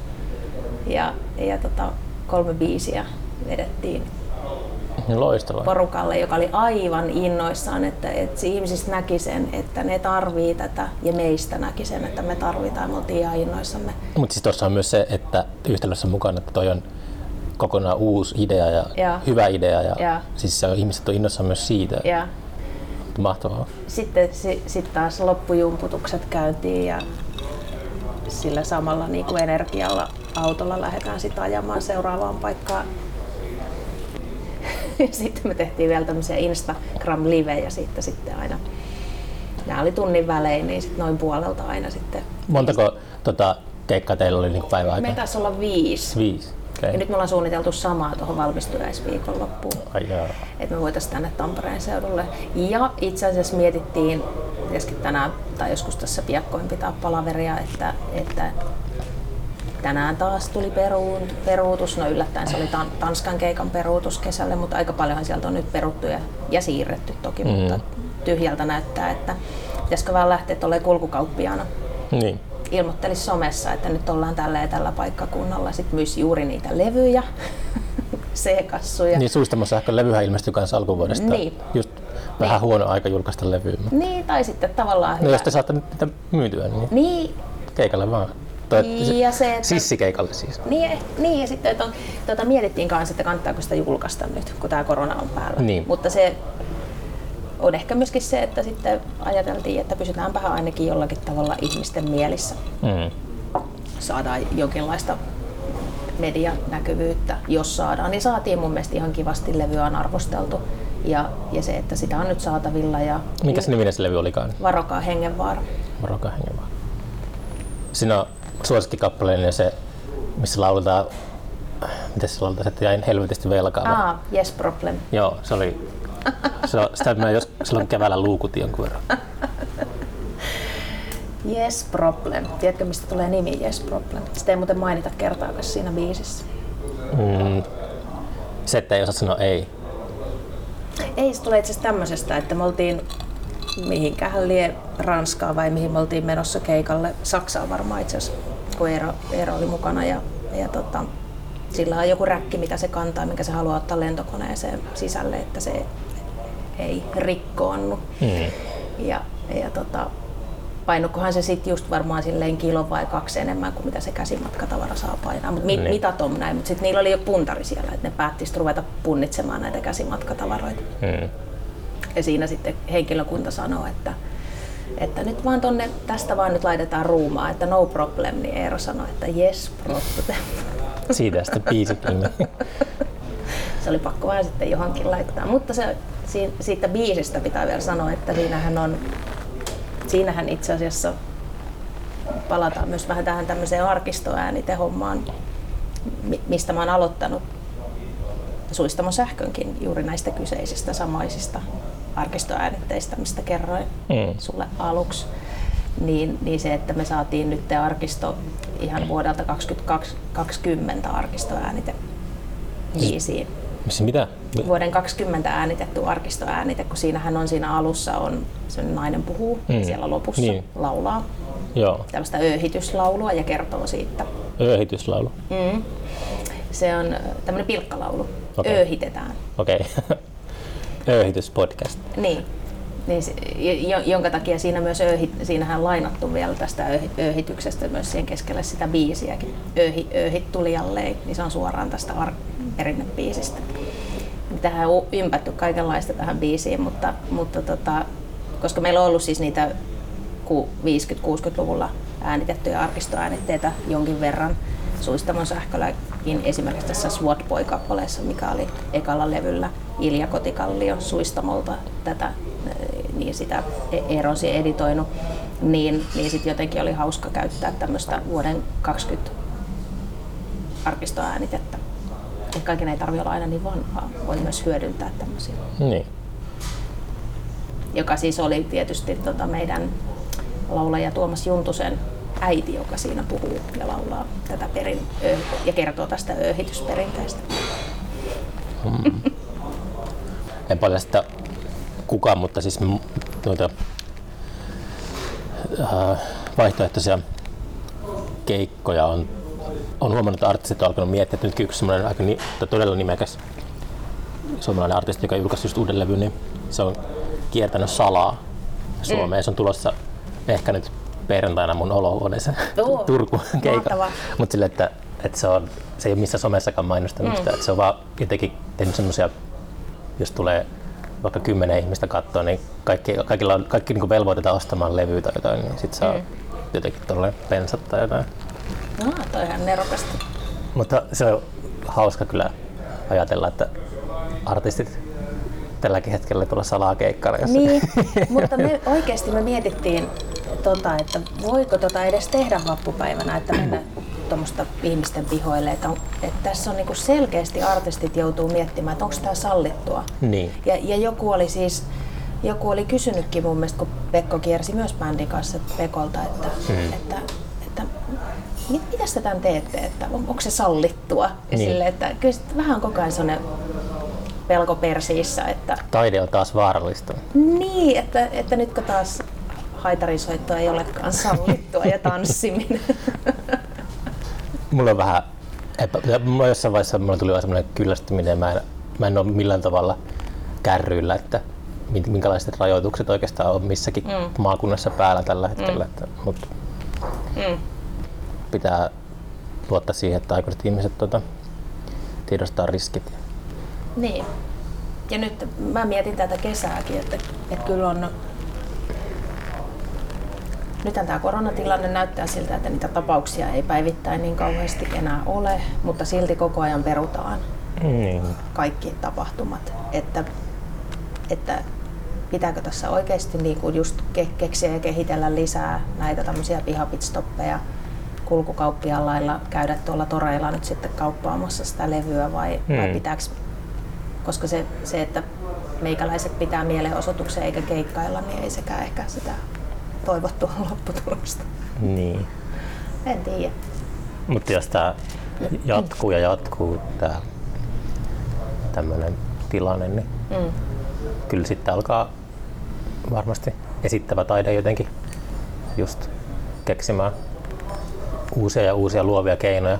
ja, ja tota, kolme biisiä vedettiin Loistavaa. porukalle, joka oli aivan innoissaan, että, että se ihmisistä näki sen, että ne tarvii tätä ja meistä näki sen, että me tarvitaan. Me oltiin ihan innoissamme. Mutta siis tuossa on myös se, että yhtälössä mukana, että toi on kokonaan uusi idea ja, Ja. hyvä idea. Ja, Ja. Siis se on, ihmiset on innoissaan myös siitä. Ja Mahtavaa. sitten si, sit taas loppujumputukset käytiin ja sillä samalla niin kuin energialla autolla lähdetään sitten ajamaan seuraavaan paikkaan. *laughs* sitten me tehtiin vielä tämmöisiä Instagram-livejä siitä sitten aina. Nämä oli tunnin välein, niin sitten noin puolelta aina sitten. Montako tota, keikkaa teillä oli niin päivän Me aikaa? taisi olla viisi. Viisi. Ja Okay. nyt me ollaan suunniteltu samaa tuohon valmistujaisviikon loppuun. Että me voitaisiin tänne Tampereen seudulle. Ja itse asiassa mietittiin, pitäisikin tänään tai joskus tässä piakkoin pitää palaveria, että, että tänään taas tuli peruun, peruutus. No yllättäen se oli tan, Tanskan keikan peruutus kesälle, mutta aika paljonhan sieltä on nyt peruttu ja, ja siirretty toki, mm. mutta tyhjältä näyttää, että pitäisikö vaan lähteä tuolle kulkukauppiaana Niin. ilmoittelisi somessa, että nyt ollaan tällä ja tällä paikkakunnalla. Sitten myisi juuri niitä levyjä, *laughs* C-kassuja. Niin Suistamo sähkön levyhän ilmestyi kanssa alkuvuodesta. Niin. Just vähän huono aika julkaista levyä. No Niin, tai sitten tavallaan hyvä. jos te saatte nyt niitä myytyä, niin Niin, keikalle vaan. Tai, ja se, että... Sissikeikalle siis. Niin, niin, ja sitten että on, tuota, mietittiin kanssa, että kannattaako sitä julkaista nyt, kun tämä korona on päällä. Niin. Mutta se on ehkä myöskin se, että sitten ajateltiin, että pysytäänpähän ainakin jollakin tavalla ihmisten mielissä. Mm. Saadaan jonkinlaista medianäkyvyyttä, jos saadaan. Niin saatiin mun mielestä ihan kivasti, levyä on arvosteltu. Ja, ja se, että sitä on nyt saatavilla ja Mikä se niminen se levy olikaan? varokaa hengenvaara. Varokaa hengen vaan. Suosikkikappaleinen se, missä lauletaan, miten se lauletaan, että jäin helvetisti velkaa. Ah, yes problem. Joo, se oli, se, on- sitä mä jos silloin keväällä luukutin jonkun verran. Yes problem. Tiedätkö mistä tulee nimi Yes problem? Sitä ei muuten mainita kertaakaan siinä biisissä. Mm. Se, että ei osaa sanoa ei. Ei, se tulee itse asiassa tämmöisestä, että me oltiin mihinkähän lie Ranskaa vai mihin me oltiin menossa keikalle. Saksaan varmaan itse asiassa, kun Eero, Eero oli mukana. Ja, ja tota, sillä on joku räkki, mitä se kantaa, minkä se haluaa ottaa lentokoneeseen sisälle, että se ei rikkoonnu. Mm. Ja, ja tota, painukohan se sitten just varmaan silleen kilo vai kaksi enemmän kuin mitä se käsimatkatavara saa painaa. Mutta mit, Niin. mitat on näin, mutta sitten niillä oli jo puntari siellä, että ne päätti ruveta punnitsemaan näitä käsimatkatavaroita. Mm. Ja siinä sitten henkilökunta sanoo, että, että nyt vaan tonne, tästä vaan nyt laitetaan ruumaa, että no problem, niin Eero sanoi, että yes problem. Siitä sitten biisikin. Se oli pakko vaan sitten johonkin laittaa. Mutta se, si- siitä biisistä pitää vielä sanoa, että siinähän on, siinähän itse asiassa palataan myös vähän tähän tämmöiseen arkistoäänitehommaan, mi- mistä mä oon aloittanut Suistamon sähkönkin juuri näistä kyseisistä samaisista arkistoäänitteistä, mistä kerroin Mm. sulle aluksi. Niin, niin se, että me saatiin nyt arkisto ihan vuodelta 2020 arkistoäänite biisiin. Missä mitä? Vuoden 20 äänitetty arkistoäänite, kun siinähän on siinä alussa on se nainen puhuu Mm. siellä lopussa Niin. laulaa Joo, tällaista ööhityslaulua ja kertoo siitä. ööhityslaulu. Mm. Se on tämmöinen pilkkalaulu. Okei. Ööhitetään. Okei. Okay. *laughs* Ööhityspodcast. Niin. Niin, jonka takia siinä myös ööhit, siinähän lainattu vielä tästä ööhityksestä myös siihen keskelle sitä biisiäkin. Ööhi, ööhit tuli jälleen, niin se on suoraan tästä ar- perinnebiisistä. Tähän on ympätty kaikenlaista tähän biisiin, mutta, mutta tota, koska meillä on ollut siis niitä ku- 50-60-luvulla äänitettyjä arkistoäänitteitä jonkin verran, Suistamon sähkölläkin esimerkiksi tässä SWAT Boy-kappaleessa, mikä oli ekalla levyllä Ilja Kotikallio Suistamolta tätä, eh, niin sitä E- Eeronsi editoinut, niin, niin sitten jotenkin oli hauska käyttää tämmöistä vuoden 20 arkistoäänitettä. Ja kaiken ei tarvitse olla aina niin vanhaa, voi myös hyödyntää tämmöisiä. Niin. Joka siis oli tietysti tota meidän laulaja Tuomas Juntusen äiti, joka siinä puhuu ja laulaa tätä perin, ja kertoo tästä ööhitysperinteestä. En paljasta kukaan, mutta siis noita äh, vaihtoehtoisia keikkoja on, on huomannut, että artistit on alkanut miettiä, että nytkin yksi semmoinen aika ni, todella nimekäs suomalainen artisti, joka julkaisi just uuden levyn, niin se on kiertänyt salaa Suomeen. Mm. Se on tulossa ehkä nyt perjantaina mun olohuoneeseen *laughs* Turku keikka. Mutta sille, että, että se, on, se ei ole missään somessakaan mainostanut mm. sitä, että se on vaan jotenkin tehnyt semmoisia, jos tulee vaikka kymmenen ihmistä katsoa, niin kaikki, kaikilla on, kaikki niin velvoitetaan ostamaan levyä tai jotain, niin sitten saa mm. jotenkin tuollainen pensat tai jotain. No, toi ihan nerokasta. Mutta se on hauska kyllä ajatella, että artistit tälläkin hetkellä tuolla salaa keikkareissa. Niin, *laughs* mutta me oikeasti me mietittiin, tota, että voiko tota edes tehdä vappupäivänä, että mennä tuommoista ihmisten pihoille. Että, on, että tässä on niinku selkeästi artistit joutuu miettimään, että onko tämä sallittua. Niin. Ja, ja joku oli siis joku oli kysynytkin mun mielestä, kun Pekko kiersi myös bändin kanssa Pekolta, että, Hmm. että, että mit, mitä te tämän teette, että on, onko se sallittua? Ja Niin. sille, että kyllä vähän koko ajan sellainen pelko persiissä, että Taide on taas vaarallista. niin, että, että nytkö taas haitarisoitto ei olekaan sallittua ja tanssiminen. *laughs* Mulla on vähän, epä, mulla jossain vaiheessa mulla tuli semmoinen kyllästyminen, mä en, mä en ole millään tavalla kärryillä, että min- minkälaiset rajoitukset oikeastaan on missäkin mm. maakunnassa päällä tällä hetkellä. Mm. Että, mutta Mm. pitää luottaa siihen, että aikuiset ihmiset tuota, tiedostaa riskit. Niin. Ja nyt mä mietin tätä kesääkin, että, että kyllä on... Nythän tämä koronatilanne näyttää siltä, että niitä tapauksia ei päivittäin niin kauheasti enää ole, mutta silti koko ajan perutaan Niin. kaikki tapahtumat. Että, että pitääkö tässä oikeasti niin kuin just ke- keksiä ja kehitellä lisää näitä tämmöisiä pihapitstoppeja kulkukauppiaan lailla käydä tuolla toreilla nyt sitten kauppaamassa sitä levyä vai, hmm. vai Hmm. pitääkö, koska se, se, että meikäläiset pitää mielenosoituksia eikä keikkailla, niin ei sekään ehkä sitä toivottua *laughs* lopputulosta. niin. En tiedä. Mutta jos tämä jatkuu ja jatkuu tämä tämmöinen tilanne, niin Mm. kyllä sitten alkaa varmasti esittävä taide jotenkin just keksimään uusia ja uusia luovia keinoja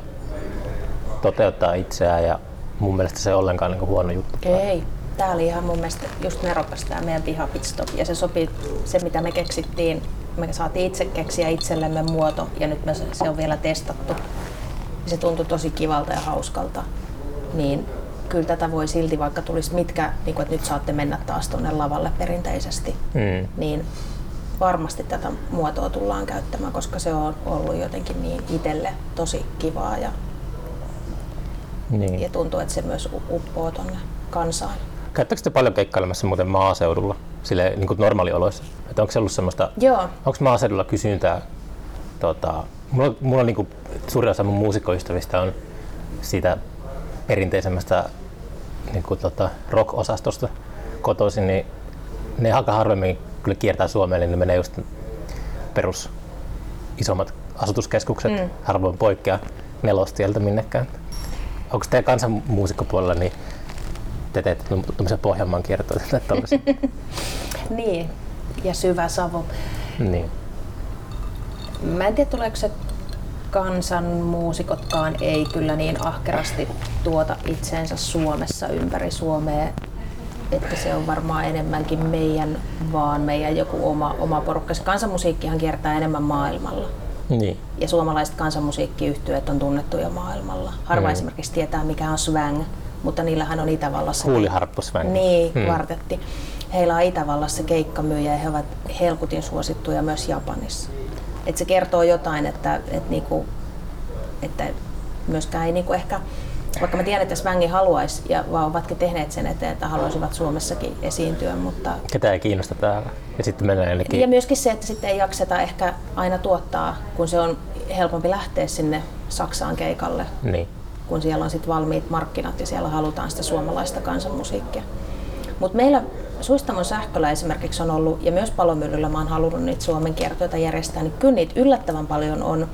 toteuttaa itseään ja mun mielestä se ollenkaan niin huono juttu. Ei. Tämä oli ihan mun mielestä just nerokas tämä meidän pihapitstop ja se sopii se mitä me keksittiin. Me saatiin itse keksiä itsellemme muoto ja nyt me, se on vielä testattu. Se tuntui tosi kivalta ja hauskalta. Niin kyllä tätä voi silti, vaikka tulisi mitkä, niin kuin, että nyt saatte mennä taas tuonne lavalle perinteisesti, Mm. niin varmasti tätä muotoa tullaan käyttämään, koska se on ollut jotenkin niin itselle tosi kivaa ja, Niin. ja tuntuu, että se myös uppoo tuonne kansaan. Käyttäkö te paljon keikkailemassa muuten maaseudulla, sille niin kuin normaalioloissa? Että onko se ollut semmoista, Joo, onko maaseudulla kysyntää? Tota, mulla, mulla on niin kuin, suurin osa mun muusikkoystävistä on siitä perinteisemmästä niin kuin, tota, rock-osastosta kotoisin, niin ne aika harvemmin kyllä kiertää Suomeen, niin ne menee just perus isommat asutuskeskukset, mm. harvoin poikkea nelostieltä minnekään. Onko teidän kansanmuusikkopuolella, niin te teette tuommoisia Pohjanmaan kiertoja tai tällaisia? *laughs* Niin, ja syvä savu. niin. Mä en tiedä, tuleeko se kansanmuusikotkaan ei kyllä niin ahkerasti tuota itseensä Suomessa ympäri Suomea. että se on varmaan enemmänkin meidän, vaan meidän joku oma, oma porukka. Se kansanmusiikkihan kiertää enemmän maailmalla. Niin. Ja suomalaiset kansanmusiikkiyhtyöt on tunnettuja maailmalla. Harva mm. esimerkiksi tietää, mikä on swang, mutta niillähän on Itävallassa... Huuliharppusvängi. Niin, hmm. kvartetti. Heillä on Itävallassa keikkamyyjä ja he ovat helkutin suosittuja myös Japanissa. Et se kertoo jotain, että, että, niinku, että myöskään ei niinku ehkä, vaikka mä tiedän, että Svängi haluaisi ja vaan ovatkin tehneet sen eteen, että haluaisivat Suomessakin esiintyä, mutta... Ketä ei kiinnosta täällä. Ja sitten mennään jonnekin... Ja myöskin se, että sitten ei jakseta ehkä aina tuottaa, kun se on helpompi lähteä sinne Saksaan keikalle. Niin kun siellä on sit valmiit markkinat ja siellä halutaan sitä suomalaista kansanmusiikkia. Mutta meillä Suistamon sähköllä esimerkiksi on ollut, ja myös palomyllyllä mä oon halunnut niitä Suomen kiertoita järjestää, niin kyllä niitä yllättävän paljon on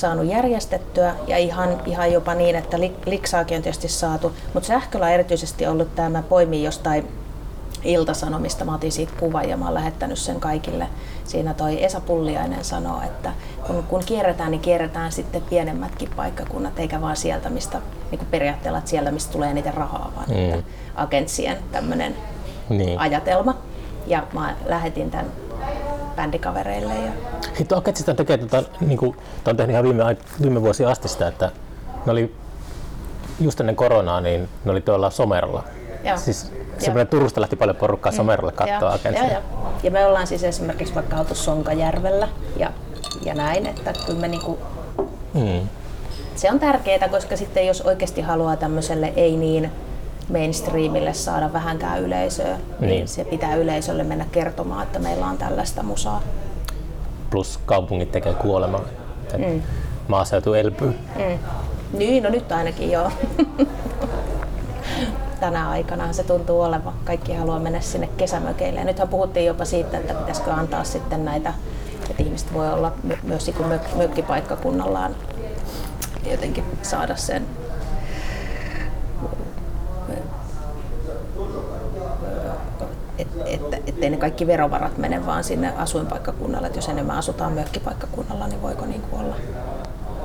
saanut järjestettyä ja ihan, ihan jopa niin, että liksaakin on tietysti saatu, mutta sähköllä on erityisesti ollut tämä poimi jostain Iltasanomista. Mä otin siitä kuvan ja mä oon lähettänyt sen kaikille. Siinä toi Esa Pulliainen sanoo, että kun, kun kierretään, niin kierretään sitten pienemmätkin paikkakunnat, eikä vaan sieltä, mistä niin periaatteella, että sieltä, mistä tulee niitä rahaa, vaan mm. että agentsien tämmöinen niin. ajatelma. Ja mä lähetin tämän bändikavereille. Ja... Sitten Agentsista tekee, tota, niin kuin, on tehnyt ihan viime, viime vuosia asti sitä, että ne oli just ennen koronaa, niin ne oli tuolla Someralla. Joo. Siis semmoinen Turusta lähti paljon porukkaa mm. Somerolle katsoa agentsia. Ja, ja, me ollaan siis esimerkiksi vaikka oltu Sonkajärvellä ja, ja näin, että kyllä me niinku, mm. se on tärkeää, koska sitten jos oikeasti haluaa tämmöiselle ei niin mainstreamille saada vähänkään yleisöä, niin, niin se pitää yleisölle mennä kertomaan, että meillä on tällaista musaa. Plus kaupungit tekee kuolemaa. Mm. Maaseutu elpyy. Mm. Niin, no nyt ainakin joo. tänä aikana se tuntuu olevan. Kaikki haluaa mennä sinne kesämökeille. Ja nythän puhuttiin jopa siitä, että pitäisikö antaa sitten näitä, että ihmiset voi olla myös mök- mökkipaikkakunnallaan jotenkin saada sen että et, ettei ne kaikki verovarat mene vaan sinne asuinpaikkakunnalle. Että jos enemmän asutaan mökkipaikkakunnalla, niin voiko niin kuin olla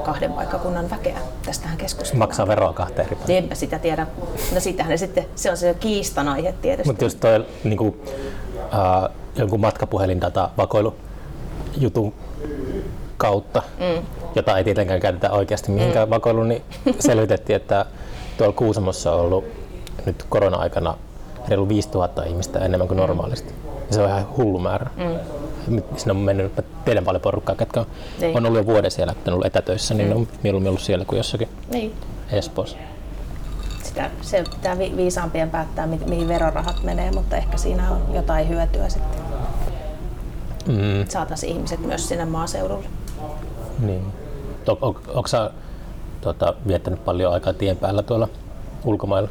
kahden paikkakunnan väkeä. Tästähän keskustellaan. Maksaa veroa kahteen eri paikkaan. Enpä sitä tiedä. No sitähän sitten, se on se kiistan aihe tietysti. Mutta jos toi niin kuin, äh, jonkun matkapuhelindata vakoilu jutun kautta, mm. jota ei tietenkään käytetä oikeasti mihinkään mm. vakoiluun, niin *laughs* selvitettiin, että tuolla Kuusamossa on ollut nyt korona-aikana reilu 5000 ihmistä enemmän kuin normaalisti. Ja se on ihan hullu määrä. Mm sinne on mennyt teidän paljon porukkaa, ketkä on, niin. on ollut jo vuoden siellä, että on ollut etätöissä, niin mm. on mieluummin ollut siellä kuin jossakin niin. Espoossa. Sitä, se pitää vi- viisaampien päättää, mi- mihin verorahat menee, mutta ehkä siinä on jotain hyötyä sitten. Mm. Saataisiin ihmiset myös sinne maaseudulle. Niin. O- o- Onko sä tuota, viettänyt paljon aikaa tien päällä tuolla ulkomailla?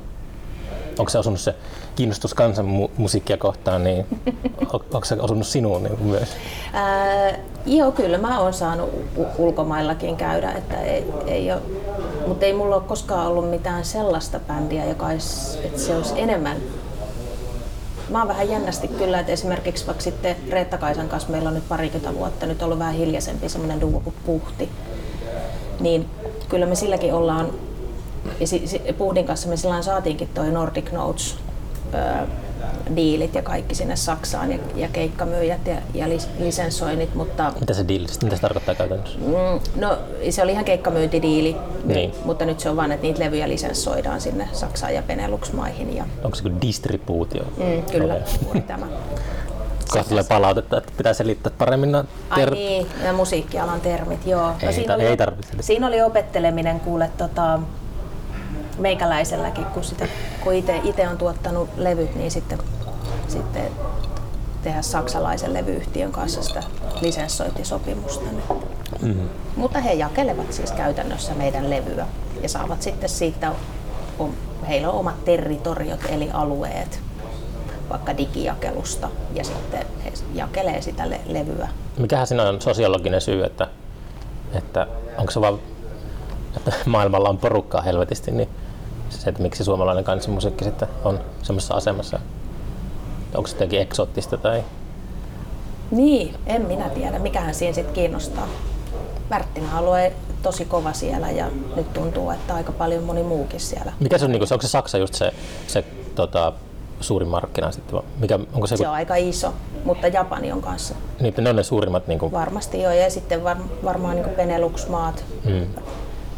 Onko se osunut se kiinnostus kansanmusiikkia kohtaan, niin on, onko se osunut sinuun niin myös? Ää, joo, kyllä mä oon saanut ulkomaillakin käydä, että ei, ei ole, mutta ei mulla ole koskaan ollut mitään sellaista bändiä, joka olisi, että se olisi enemmän Mä oon vähän jännästi kyllä, että esimerkiksi vaikka sitten Reetta Kaisan kanssa meillä on nyt parikymmentä vuotta, nyt ollut vähän hiljaisempi semmoinen duo kuin Puhti. Niin kyllä me silläkin ollaan, ja Puhdin kanssa me silloin saatiinkin toi Nordic Notes diilit ja kaikki sinne Saksaan ja, ja keikkamyyjät ja, ja lisenssoinnit. Mutta, mitä se diili, mitä se tarkoittaa käytännössä? Mm, no se oli ihan keikkamyyntidiili, niin. mutta nyt se on vain, että niitä levyjä lisenssoidaan sinne Saksaan ja Benelux-maihin. Ja... Onko se kuin distribuutio? Mm, kyllä, okay. tämä. *laughs* Kohta tulee palautetta, että pitää selittää paremmin nämä ter- Ai niin, nämä musiikkialan termit, joo. Ei, no, siinä, oli, ei tarvitse. siinä oli opetteleminen kuule tota, meikäläiselläkin, kun, sitä, kun itse on tuottanut levyt, niin sitten, sitten tehdä saksalaisen levyyhtiön kanssa sitä lisenssointisopimusta. Mm-hmm. Mutta he jakelevat siis käytännössä meidän levyä ja saavat sitten siitä, heillä on omat territoriot eli alueet vaikka digijakelusta ja sitten he jakelee sitä le- levyä. Mikähän siinä on sosiologinen syy, että, että onko se vaan, että maailmalla on porukkaa helvetisti, niin se, että miksi suomalainen kansanmusiikki sitten on semmoisessa asemassa. Onko se jotenkin eksoottista tai... Niin, en minä tiedä. Mikähän siinä sitten kiinnostaa. Värttinä alue tosi kova siellä ja nyt tuntuu, että aika paljon moni muukin siellä. Mikä se on, niin onko se Saksa just se, se tota, suurin markkina sitten? Mikä, onko se, Se on aika iso, mutta Japani on kanssa niin, ne on ne suurimmat niin kuin, varmasti jo. Ja sitten var, varmaan niin Benelux-maat. mm,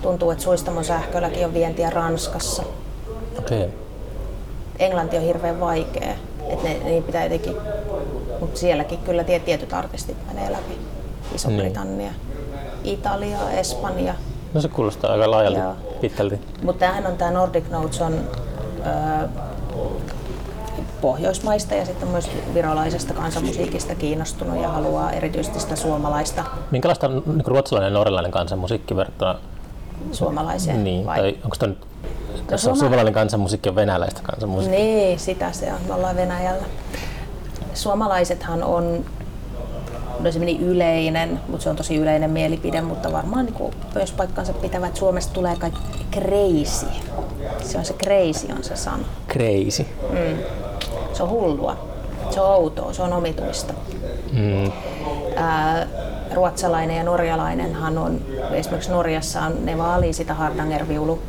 Tuntuu, että suistamon sähkölläkin on vientiä Ranskassa. okay. Englanti on hirveän vaikea. Että ne, niin pitää jotenkin, mutta sielläkin kyllä tie- tietyt artistit menee läpi. Iso-Britannia, Italia, Espanja. No se kuulostaa aika laajalti Joo. pitkälti. Mutta tämähän on tämä Nordic Notes on öö, Pohjoismaista ja sitten myös virolaisesta kansanmusiikista kiinnostunut ja haluaa erityisesti sitä suomalaista Minkälaista on niin ruotsalainen ja norjalainen kansanmusiikki verrattuna? Suomalaiseen Niin, vai? tai onko tämä no, suoma- suomalainen kansanmusiikki on venäläistä kansanmusiikkia? Niin, sitä se on. Me ollaan Venäjällä. Suomalaisethan on no se meni yleinen, mutta se on tosi yleinen mielipide, mutta varmaan niin kuin myös paikkansa pitävät että Suomesta tulee kaikki crazy. Se on se crazy on se sana. Crazy. Se on hullua. Se on outoa, se on omituista. Mm. Ää, ruotsalainen ja norjalainenhan on, esimerkiksi Norjassa on, ne vaalii sitä Hardangerviulu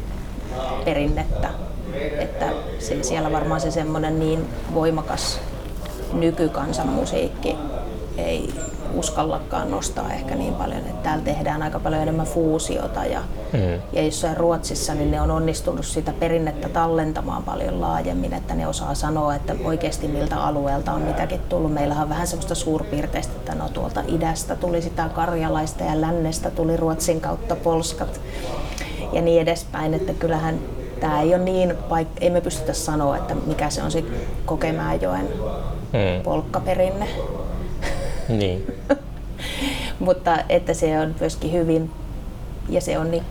perinnettä. Että se, siellä varmaan se semmoinen niin voimakas nykykansanmusiikki ei uskallakaan nostaa ehkä niin paljon, että täällä tehdään aika paljon enemmän fuusiota ja, Mm. ja jossain Ruotsissa niin ne on onnistunut sitä perinnettä tallentamaan paljon laajemmin, että ne osaa sanoa, että oikeasti miltä alueelta on mitäkin tullut. Meillähän on vähän semmoista suurpiirteistä, että no tuolta idästä tuli sitä karjalaista ja lännestä tuli Ruotsin kautta polskat ja niin edespäin, että kyllähän tämä ei ole niin, paik- ei me pystytä sanoa, että mikä se on se Kokemäenjoen Mm. polkkaperinne, *laughs* Niin. mutta että se on myöskin hyvin, ja se on niin,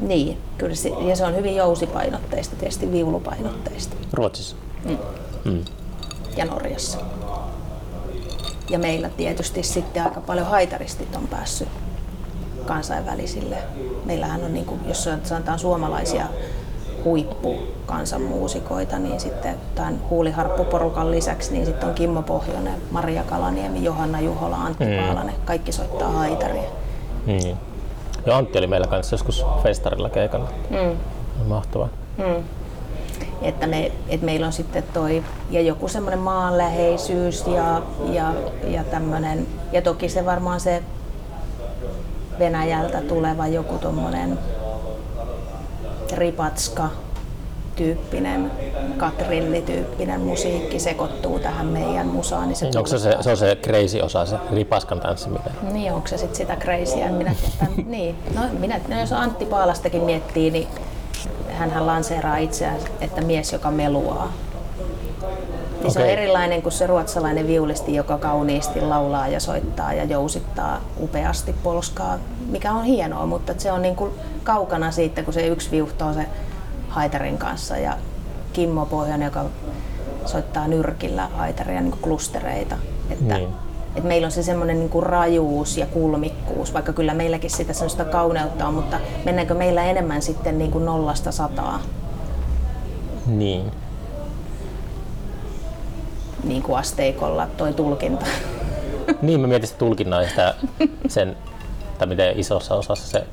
niin, kyllä se, ja se on hyvin jousipainotteista, tietysti viulupainotteista Ruotsissa. Mm. Mm. ja Norjassa. Ja meillä tietysti sitten aika paljon haitaristit on päässyt kansainvälisille. Meillähän on, niin kuin, jos sanotaan suomalaisia huippukansanmuusikoita, niin sitten tämän huuliharppuporukan lisäksi niin sitten on Kimmo Pohjonen, Maria Kalaniemi, Johanna Juhola, Antti Mm. Paalanen. Kaikki soittaa haitaria. Niin. Ja Antti oli meillä kanssa joskus festarilla keikalla. Mm. Mahtavaa. Mm. Että, me, että meillä on sitten toi, ja joku semmoinen maanläheisyys ja, ja, ja tämmöinen, ja toki se varmaan se Venäjältä tuleva joku tommonen ripatska tyyppinen, katrilli-tyyppinen musiikki sekoittuu tähän meidän musaan. Niin se Onko se, se, se on se crazy osa, se ripaskan tanssiminen? niin, onko se sitten sitä crazyä? Minä, tämän, niin. no, minä, no, jos Antti Paalastakin miettii, niin hän lanseeraa itseään, että mies, joka meluaa. Niin Se on erilainen kuin se ruotsalainen viulisti, joka kauniisti laulaa ja soittaa ja jousittaa upeasti polskaa, mikä on hienoa, mutta se on niin kuin kaukana siitä, kun se yksi viuhtoo se haitarin kanssa ja Kimmo Pohjonen, joka soittaa nyrkillä haitaria niin kuin klustereita. Että, Niin. että meillä on se semmoinen niin kuin rajuus ja kulmikkuus, vaikka kyllä meilläkin sitä semmoista kauneutta on, mutta mennäänkö meillä enemmän sitten niin kuin nollasta sataa, Niin. Niin kuin asteikolla toi tulkinta. Niin, mä mietin sitä tulkinnaa ja sitä, sen, tai miten isossa osassa se,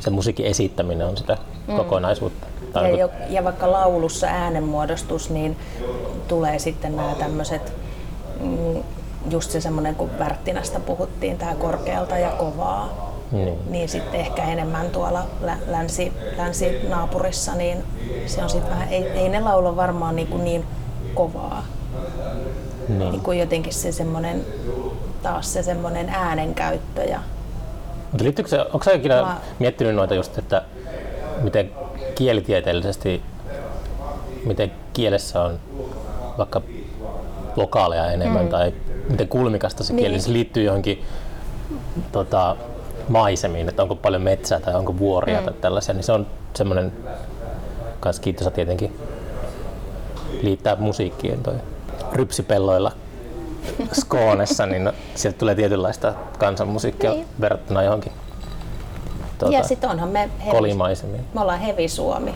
se musiikin esittäminen on sitä mm. kokonaisuutta. Tai Ja, niin jo, ja vaikka laulussa äänenmuodostus, niin tulee sitten nämä tämmöiset, mm, just se semmoinen, kun Värttinästä puhuttiin, tämä korkealta ja kovaa, niin. niin sitten ehkä enemmän tuolla lä- länsi, länsinaapurissa, niin se on sitten vähän, ei, ei ne laula varmaan niin, kuin niin kovaa, niin. niin kuin jotenkin se semmoinen, taas se semmoinen äänenkäyttö ja Mutta liittyykö se, onko sä ikinä Mä- miettinyt noita just, että miten kielitieteellisesti, miten kielessä on vaikka vokaaleja enemmän mm. tai miten kulmikasta se kieli, Niin. se liittyy johonkin tota, maisemiin, että onko paljon metsää tai onko vuoria mm. tai tällaisia, niin se on semmoinen kans kiintoisa tietenkin liittää musiikkiin toi rypsipelloilla Skoonessa, niin no, sieltä tulee tietynlaista kansanmusiikkia Niin. verrattuna johonkin tuota, ja sitten onhan me kolimaisemiin. me ollaan hevi Suomi,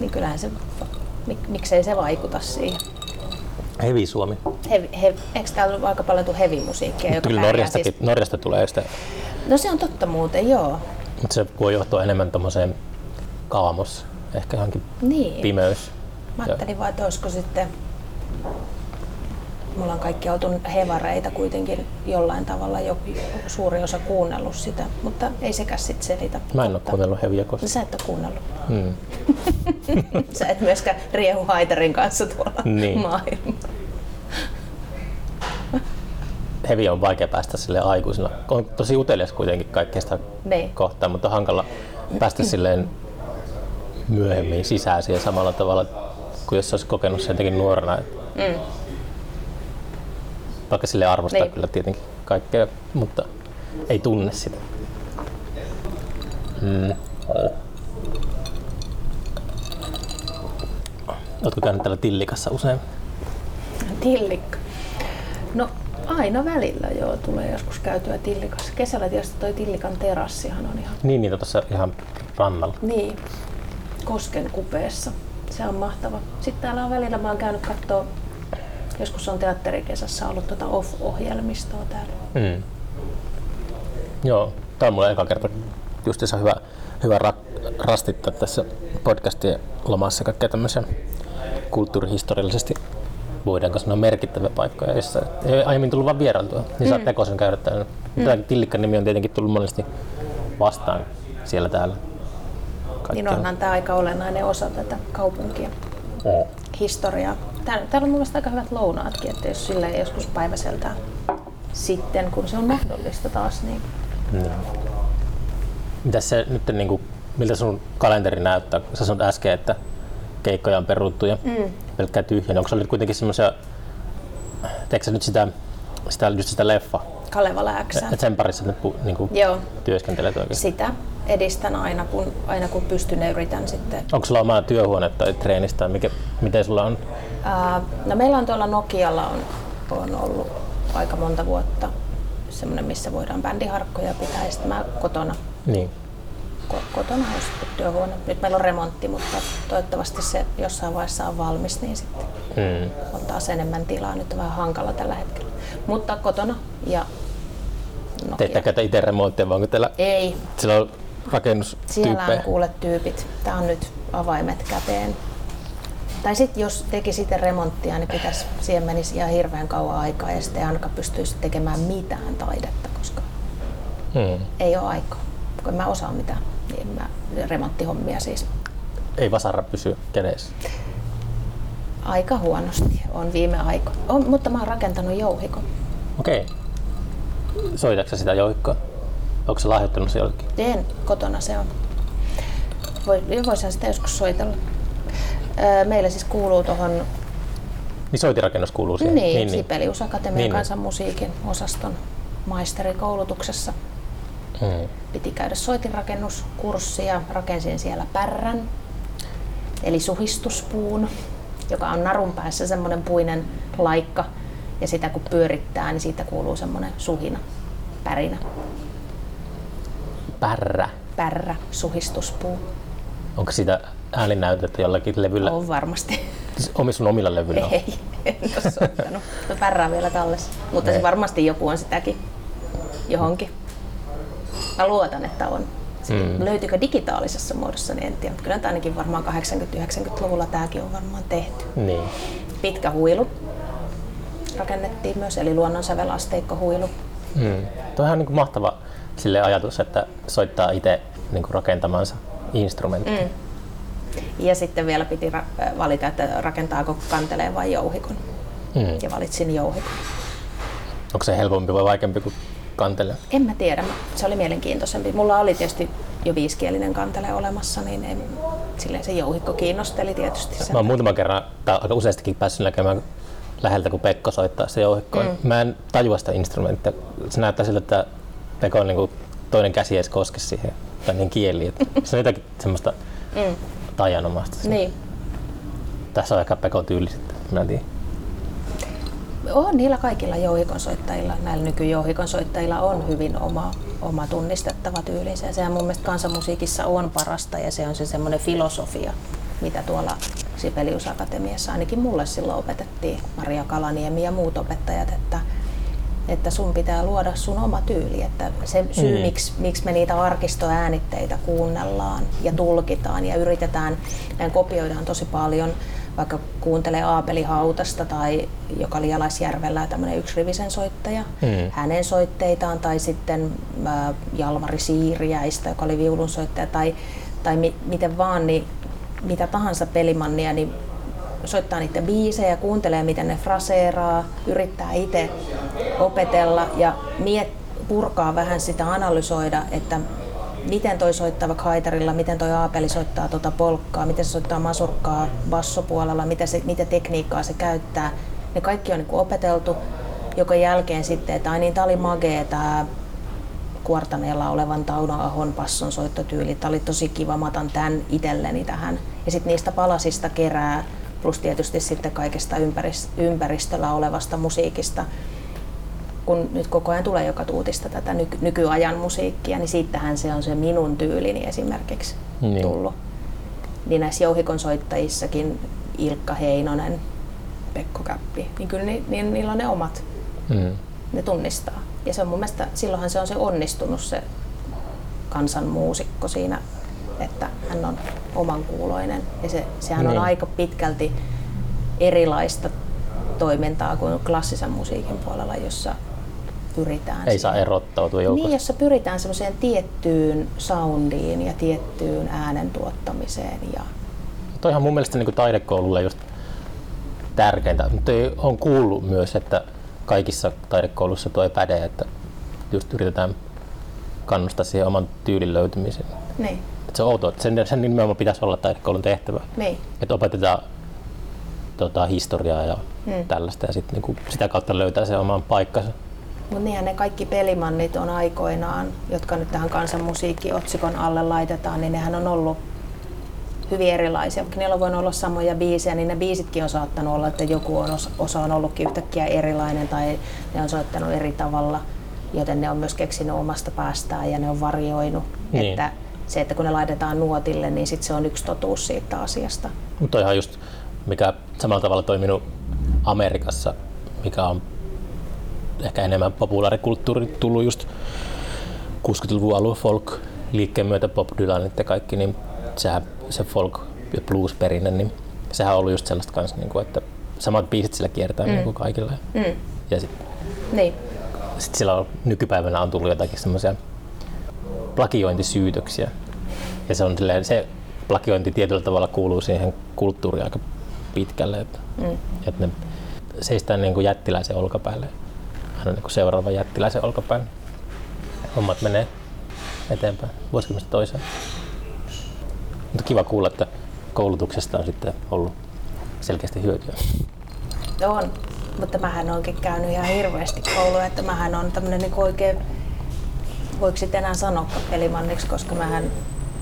niin kyllähän se, mik, miksei se vaikuta siihen. Hevi Suomi. Hevi, he, eikö täällä ole aika paljon hevimusiikkia, joka Kyllä Norjastakin, Siis, Norjasta tulee sitä, no se on totta muuten, joo. mutta se voi johtua enemmän tommoseen kaamos, ehkä johonkin Niin. pimeys Mä ajattelin vaan, että olisiko sitten me ollaan kaikki oltu hevareita kuitenkin jollain tavalla, jo suuri osa kuunnellut sitä, mutta ei sekä sitten selitä. Mä en ole kuunnellut heviä koskaan. Sä et ole kuunnellut. Hmm. *laughs* Sä et myöskään riehu Haitarin kanssa tuolla niin. Hevi on vaikea päästä sille aikuisena. On tosi utelias kuitenkin kaikkea sitä niin. kohtaa, mutta hankala päästä silleen myöhemmin sisään siihen samalla tavalla kuin jos olisi kokenut sen jotenkin nuorena. Mm vaikka sille arvostaa niin. kyllä tietenkin kaikkea, mutta ei tunne sitä. Mm. Oletko käynyt täällä Tillikassa usein? Tillikka? No aina välillä joo, tulee joskus käytyä Tillikassa. Kesällä tietysti toi Tillikan terassihan on ihan... Niin, niin tuossa ihan rannalla. Niin, Kosken kupeessa. Se on mahtava. Sitten täällä on välillä, mä oon käynyt katsoa Joskus on teatterikesässä ollut tuota off-ohjelmistoa täällä. Mm. Joo, tämä on mulle eka kerta justiinsa hyvä, hyvä ra- rastittaa tässä podcastien lomassa kaikkea tämmöisiä kulttuurihistoriallisesti voidaanko sanoa merkittäviä paikkoja, joissa ei aiemmin tullut vaan vierailtua, niin mm. saat tekoisen käydä täällä. Mm. Tämä Tillikkan nimi on tietenkin tullut monesti vastaan siellä täällä. Kaikkea. Niin onhan tämä aika olennainen osa tätä kaupunkia. Mm. Historiaa täällä, täällä on mielestäni aika hyvät lounaatkin, että jos sille joskus päiväseltä sitten, kun se on mahdollista taas, niin... Mm. Mitäs se nyt, niin kuin, miltä sun kalenteri näyttää? Sä sanoit äsken, että keikkoja on peruttu ja mm. pelkkää tyhjä. Onko se nyt kuitenkin semmoisia, teekö nyt sitä, sitä, just sitä leffa? Kalevala X. Että sen parissa nyt niin kuin, Joo. työskentelet oikein? Sitä edistän aina kun, aina kun pystyn ja yritän sitten. Onko sulla omaa työhuone tai treenistä? Mikä, miten sulla on? Ää, no meillä on tuolla Nokialla on, on ollut aika monta vuotta semmoinen, missä voidaan bändiharkkoja pitää ja sitten mä kotona. Niin. Ko- kotona on sitten työhuone. Nyt meillä on remontti, mutta toivottavasti se jossain vaiheessa on valmis, niin sitten mm. on taas enemmän tilaa. Nyt on vähän hankala tällä hetkellä. Mutta kotona ja Nokia. Teettekö itse remonttia, vai onko teillä... Ei. Sillä on rakennustyyppejä? Siellä on kuule tyypit. Tämä on nyt avaimet käteen. Tai sitten jos teki sitten remonttia, niin pitäisi, siihen menisi ihan hirveän kauan aikaa ja sitten ei ainakaan pystyisi tekemään mitään taidetta, koska hmm. ei ole aikaa. Kun mä osaan mitään, niin mä, remonttihommia siis. Ei vasara pysy kädessä? Aika huonosti on viime aikoina. Mutta mä oon rakentanut jouhikon. Okei. Soitatko sitä jouhikkoa? Onko se lahjoittanut se jollekin? Teen, kotona se on. Voi, voisin sitä joskus soitella. Meillä siis kuuluu tuohon... Niin soitirakennus kuuluu siihen? Niin, niin Sibelius Akatemian niin, kansanmusiikin osaston maisterikoulutuksessa. Hmm. Piti käydä soitinrakennuskurssia, rakensin siellä pärrän, eli suhistuspuun, joka on narun päässä semmoinen puinen laikka, ja sitä kun pyörittää, niin siitä kuuluu semmoinen suhina, pärinä. Pärrä? Pärrä, suhistuspuu. Onko sitä ääninäytettä jollakin levyllä? On varmasti. Omi sun omilla levyillä? Ei, en ole soittanut. No pärrää vielä tallessa. Mutta se varmasti joku on sitäkin johonkin. Mä luotan, että on. Mm. Löytyykö digitaalisessa muodossa, niin en tiedä. Mutta kyllä ainakin varmaan 80-90-luvulla tämäkin on varmaan tehty. Niin. Pitkä huilu rakennettiin myös, eli luonnonsävelasteikkohuilu. Mm. Tuo on niin mahtava sille ajatus, että soittaa itse niin rakentamansa instrumentti. Mm. Ja sitten vielä piti ra- valita, että rakentaako kanteleen vai jouhikon. Mm. Ja valitsin jouhikon. Onko se helpompi vai vaikeampi kuin kantele? En mä tiedä. Se oli mielenkiintoisempi. Mulla oli tietysti jo viisikielinen kantele olemassa, niin en, silleen se jouhikko kiinnosteli tietysti. Sen. Mä oon muutaman kerran, tai aika useastikin päässyt näkemään läheltä, kun Pekko soittaa se jouhikko. Mm. Mä en tajua sitä instrumenttia. Se näyttää siltä, että On niin kuin toinen käsi edes koske siihen, tai niin kieli. Että *laughs* se on jotakin semmoista mm taianomaista. Niin. Tässä on ehkä Pekon tyyli sitten, mä. On niillä kaikilla jouhikonsoittajilla, näillä nykyjouhikonsoittajilla on hyvin oma, oma tunnistettava tyylinsä. Ja sehän mun mielestä kansanmusiikissa on parasta ja se on se semmoinen filosofia, mitä tuolla Sibelius Akatemiassa ainakin mulle silloin opetettiin, Maria Kalaniemi ja muut opettajat, että että sun pitää luoda sun oma tyyli. Että se syy, mm. miksi, miksi me niitä arkistoäänitteitä kuunnellaan ja tulkitaan ja yritetään, näin kopioidaan tosi paljon vaikka kuuntelee Aapeli Hautasta tai joka oli Jalasjärvellä tämmöinen yksirivisen soittaja, mm. hänen soitteitaan tai sitten Jalmari Siiriäistä, joka oli viulun soittaja tai, tai mi, miten vaan, niin mitä tahansa pelimannia, niin soittaa niiden biisejä, kuuntelee miten ne fraseeraa, yrittää itse opetella ja miet, purkaa vähän sitä, analysoida, että miten toi soittaa vaikka haitarilla, miten toi aapeli soittaa tuota polkkaa, miten se soittaa masurkkaa bassopuolella, mitä, se, mitä tekniikkaa se käyttää. Ne kaikki on niin opeteltu, joka jälkeen sitten, että ai niin, tää oli magee tää kuortaneella olevan Tauno Ahon passon soittotyyli. Tämä oli tosi kiva, mä otan tämän itselleni tähän. Ja sitten niistä palasista kerää, plus tietysti sitten kaikesta ympäristöllä olevasta musiikista kun nyt koko ajan tulee joka tuutista tätä nyky- nykyajan musiikkia, niin siitähän se on se minun tyylini esimerkiksi niin. tullut. Niin näissä jouhikon soittajissakin Ilkka Heinonen, Pekko Käppi, niin kyllä ni, niin niillä on ne omat. Mm. Ne tunnistaa. Ja se on mun mielestä, silloinhan se on se onnistunut se kansanmuusikko siinä, että hän on oman kuuloinen. Ja se, sehän niin. on aika pitkälti erilaista toimintaa kuin klassisen musiikin puolella, jossa pyritään. Ei saa erottautua joukosta. Niin, jossa pyritään semmoiseen tiettyyn soundiin ja tiettyyn äänen tuottamiseen. Ja... Toihan mun mielestä niin taidekoululle just tärkeintä, mutta on kuullut myös, että kaikissa taidekoulussa tuo ei päde, että just yritetään kannustaa siihen oman tyylin löytymiseen. Niin. Se on outoa, että sen, sen nimenomaan pitäisi olla taidekoulun tehtävä. Niin. Että opetetaan tota, historiaa ja hmm. tällaista ja sit, niinku, sitä kautta löytää se oman paikkansa. Mutta niinhän ne kaikki pelimannit on aikoinaan, jotka nyt tähän kansanmusiikki-otsikon alle laitetaan, niin nehän on ollut hyvin erilaisia. Vaikka niillä on voinut olla samoja biisejä, niin ne biisitkin on saattanut olla, että joku on, osa on ollutkin yhtäkkiä erilainen tai ne on soittanut eri tavalla, joten ne on myös keksinyt omasta päästään ja ne on varjoinut. Niin. Että se, että kun ne laitetaan nuotille, niin sit se on yksi totuus siitä asiasta. Mutta ihan just, mikä samalla tavalla toiminut Amerikassa, mikä on ehkä enemmän populaarikulttuuri tullut just 60-luvun alun folk liikkeen myötä Bob Dylan ja kaikki, niin sehän, se folk ja blues perinne, niin sehän on ollut just sellaista kanssa, niin kuin, että samat biisit sillä kiertää mm. niin kuin kaikille. Mm. Ja sitten niin. sit sillä on, nykypäivänä on tullut jotakin semmoisia plagiointisyytöksiä. Ja se, on silleen, se plagiointi tietyllä tavalla kuuluu siihen kulttuuriin aika pitkälle, että, mm. että ne seistään niin kuin jättiläisen olkapäälle on niin seuraava jättiläisen olkapäin. Hommat menee eteenpäin vuosikymmenestä toiseen. Mutta kiva kuulla, että koulutuksesta on sitten ollut selkeästi hyötyä. On, mutta mähän onkin käynyt ihan hirveästi koulua, että mähän on tämmöinen niin oikein, voiko sitten enää sanoa pelimanniksi, koska mähän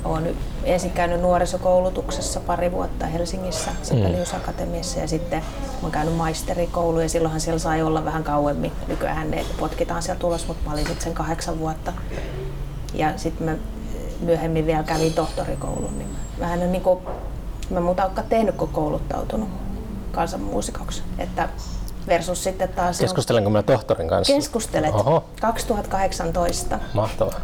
olen ensin käynyt nuorisokoulutuksessa pari vuotta Helsingissä Sibelius-akatemiassa ja sitten olen käynyt maisterikoulu ja silloinhan siellä sai olla vähän kauemmin. Nykyään ne potkitaan sieltä ulos, mutta mä olin sitten sen kahdeksan vuotta. Ja sitten mä myöhemmin vielä kävin tohtorikoulun, niin vähän niin kuin, mä muuta olekaan tehnyt, kun kouluttautunut kansanmuusikoksi. Että versus sitten taas... Keskustelenko minä tohtorin kanssa? Keskustelet. Oho. 2018. Mahtavaa.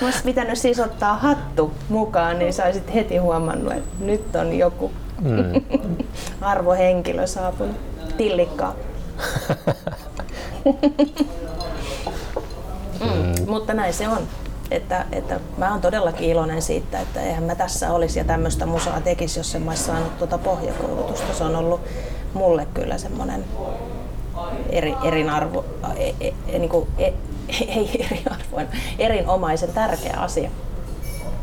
Mä olisi pitänyt siis ottaa hattu mukaan, niin saisit heti huomannut, että nyt on joku mm. *laughs* arvohenkilö saapunut. Tillikkaa. *laughs* mm, mutta näin se on. Että, että mä oon todellakin iloinen siitä, että eihän mä tässä olisi ja tämmöistä musaa tekisi, jos en mä saanut tuota pohjakoulutusta. Se on ollut mulle kyllä semmoinen eri, erinarvo, e, e, e, niin kuin, e, *laughs* ei eriarvoinen, erinomaisen tärkeä asia,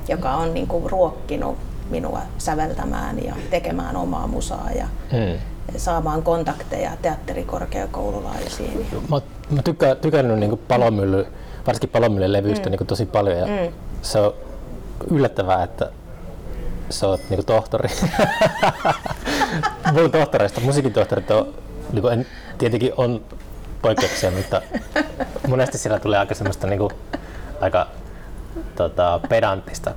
joka on niin kuin ruokkinut minua säveltämään ja tekemään omaa musaa ja hmm. saamaan kontakteja teatterikorkeakoululaisiin. Mä, mä tykkään, tykännyt niin palomylly, varsinkin palomyllyn levyistä mm. niin tosi paljon ja mm. se on yllättävää, että sä oot niin tohtori. *laughs* Mun tohtoreista, musiikin tohtorit on, niin en, tietenkin on poikkeuksia, mutta monesti siellä tulee aika semmoista niinku, aika tota, pedanttista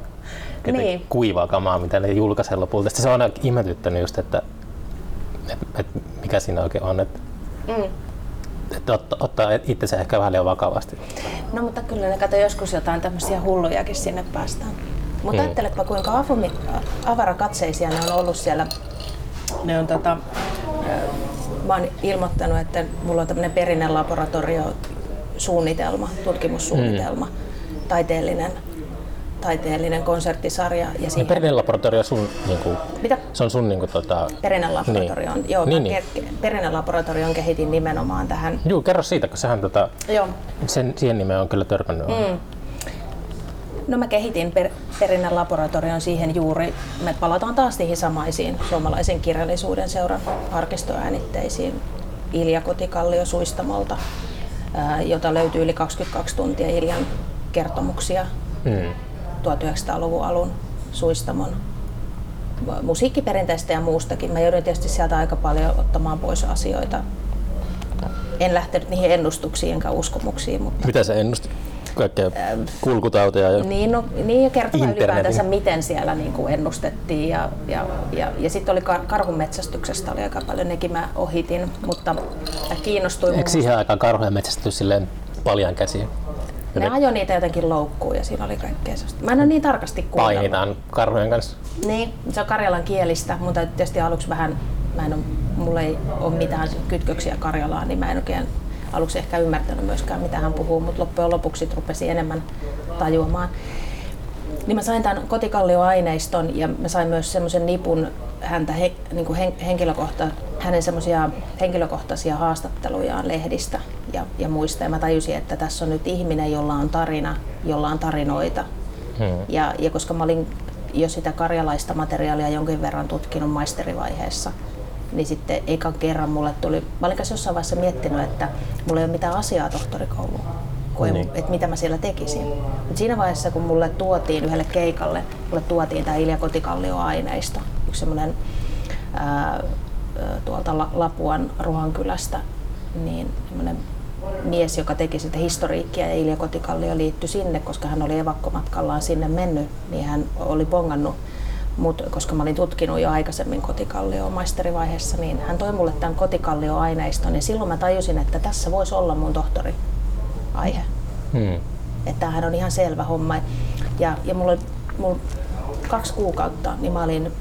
niin. kuivaa kamaa, mitä ne julkaisee lopulta. Sitten se on aina ihmetyttänyt just, että et, et, mikä siinä oikein on. Että, mm. että ottaa, ottaa itsensä ehkä vähän liian vakavasti. No mutta kyllä ne kato joskus jotain tämmöisiä hullujakin sinne päästään. Mutta mm. ajattelepa kuinka avumi, avarakatseisia ne on ollut siellä. Ne on tota, mä oon ilmoittanut, että mulla on tämmöinen perinnelaboratorio suunnitelma, tutkimussuunnitelma, mm. taiteellinen taiteellinen konserttisarja. Ja siihen... Perinnelaboratorio sun, niinku, Mitä? se on sun niinku, tota... Perinnelaboratorio niin. joo, niin, niin. Perinnelaboratorion kehitin nimenomaan tähän. Joo, kerro siitä, kun sehän tota, joo. Sen, siihen nimeen on kyllä törmännyt. Mm. No mä kehitin per, perinnelaboratorion siihen juuri, me palataan taas niihin samaisiin suomalaisen kirjallisuuden seuran arkistoäänitteisiin Ilja Kotikallio Suistamolta, jota löytyy yli 22 tuntia Iljan kertomuksia mm. 1900-luvun alun Suistamon musiikkiperinteistä ja muustakin. Mä joudun tietysti sieltä aika paljon ottamaan pois asioita. En lähtenyt niihin ennustuksiin enkä uskomuksiin. Mutta... Mitä se ennusti? Kaikkea kulkutauteja ja Niin, no, niin ja kertoo ylipäätänsä, miten siellä niin kuin ennustettiin. Ja, ja, ja, ja sitten oli kar- karhunmetsästyksestä oli aika paljon, nekin mä ohitin, mutta kiinnostuin. Eikö siihen aikaan karhujen metsästys silleen paljon käsiä? ne ajoi niitä jotenkin loukkuun ja siinä oli kaikkea sellaista. Mä en ole niin tarkasti kuunnellut. Painitaan karhujen kanssa. Niin, se on karjalan kielistä, mutta tietysti aluksi vähän, mä en ole, mulla ei ole mitään kytköksiä Karjalaan, niin mä en oikein aluksi ehkä ymmärtänyt myöskään mitä hän puhuu, mutta loppujen lopuksi rupesi enemmän tajuamaan. Niin mä sain tämän kotikallioaineiston ja mä sain myös semmoisen nipun häntä he, niin kuin hen, henkilökohta, hänen semmoisia henkilökohtaisia haastattelujaan lehdistä ja, ja muista. Ja mä tajusin, että tässä on nyt ihminen, jolla on tarina, jolla on tarinoita. Hmm. Ja, ja koska mä olin jo sitä karjalaista materiaalia jonkin verran tutkinut maisterivaiheessa, niin sitten eikä kerran mulle tuli, mä olin jossain vaiheessa miettinyt, että mulla ei ole mitään asiaa tohtorikouluun, kun niin. että mitä mä siellä tekisin. Mut siinä vaiheessa, kun mulle tuotiin yhdelle keikalle, mulle tuotiin tämä Ilja Kotikallio-aineisto, yksi semmoinen tuolta Lapuan Ruhankylästä, niin mies, joka teki sitä historiikkia ja Ilja Kotikallio liittyi sinne, koska hän oli evakkomatkallaan sinne mennyt, niin hän oli bongannut mut koska mä olin tutkinut jo aikaisemmin kotikallio maisterivaiheessa, niin hän toi mulle tämän kotikallio-aineiston ja silloin mä tajusin, että tässä voisi olla mun tohtori aihe. Hmm. Että tämähän on ihan selvä homma. Ja, ja mulla, mulla kaksi kuukautta, niin mä olin,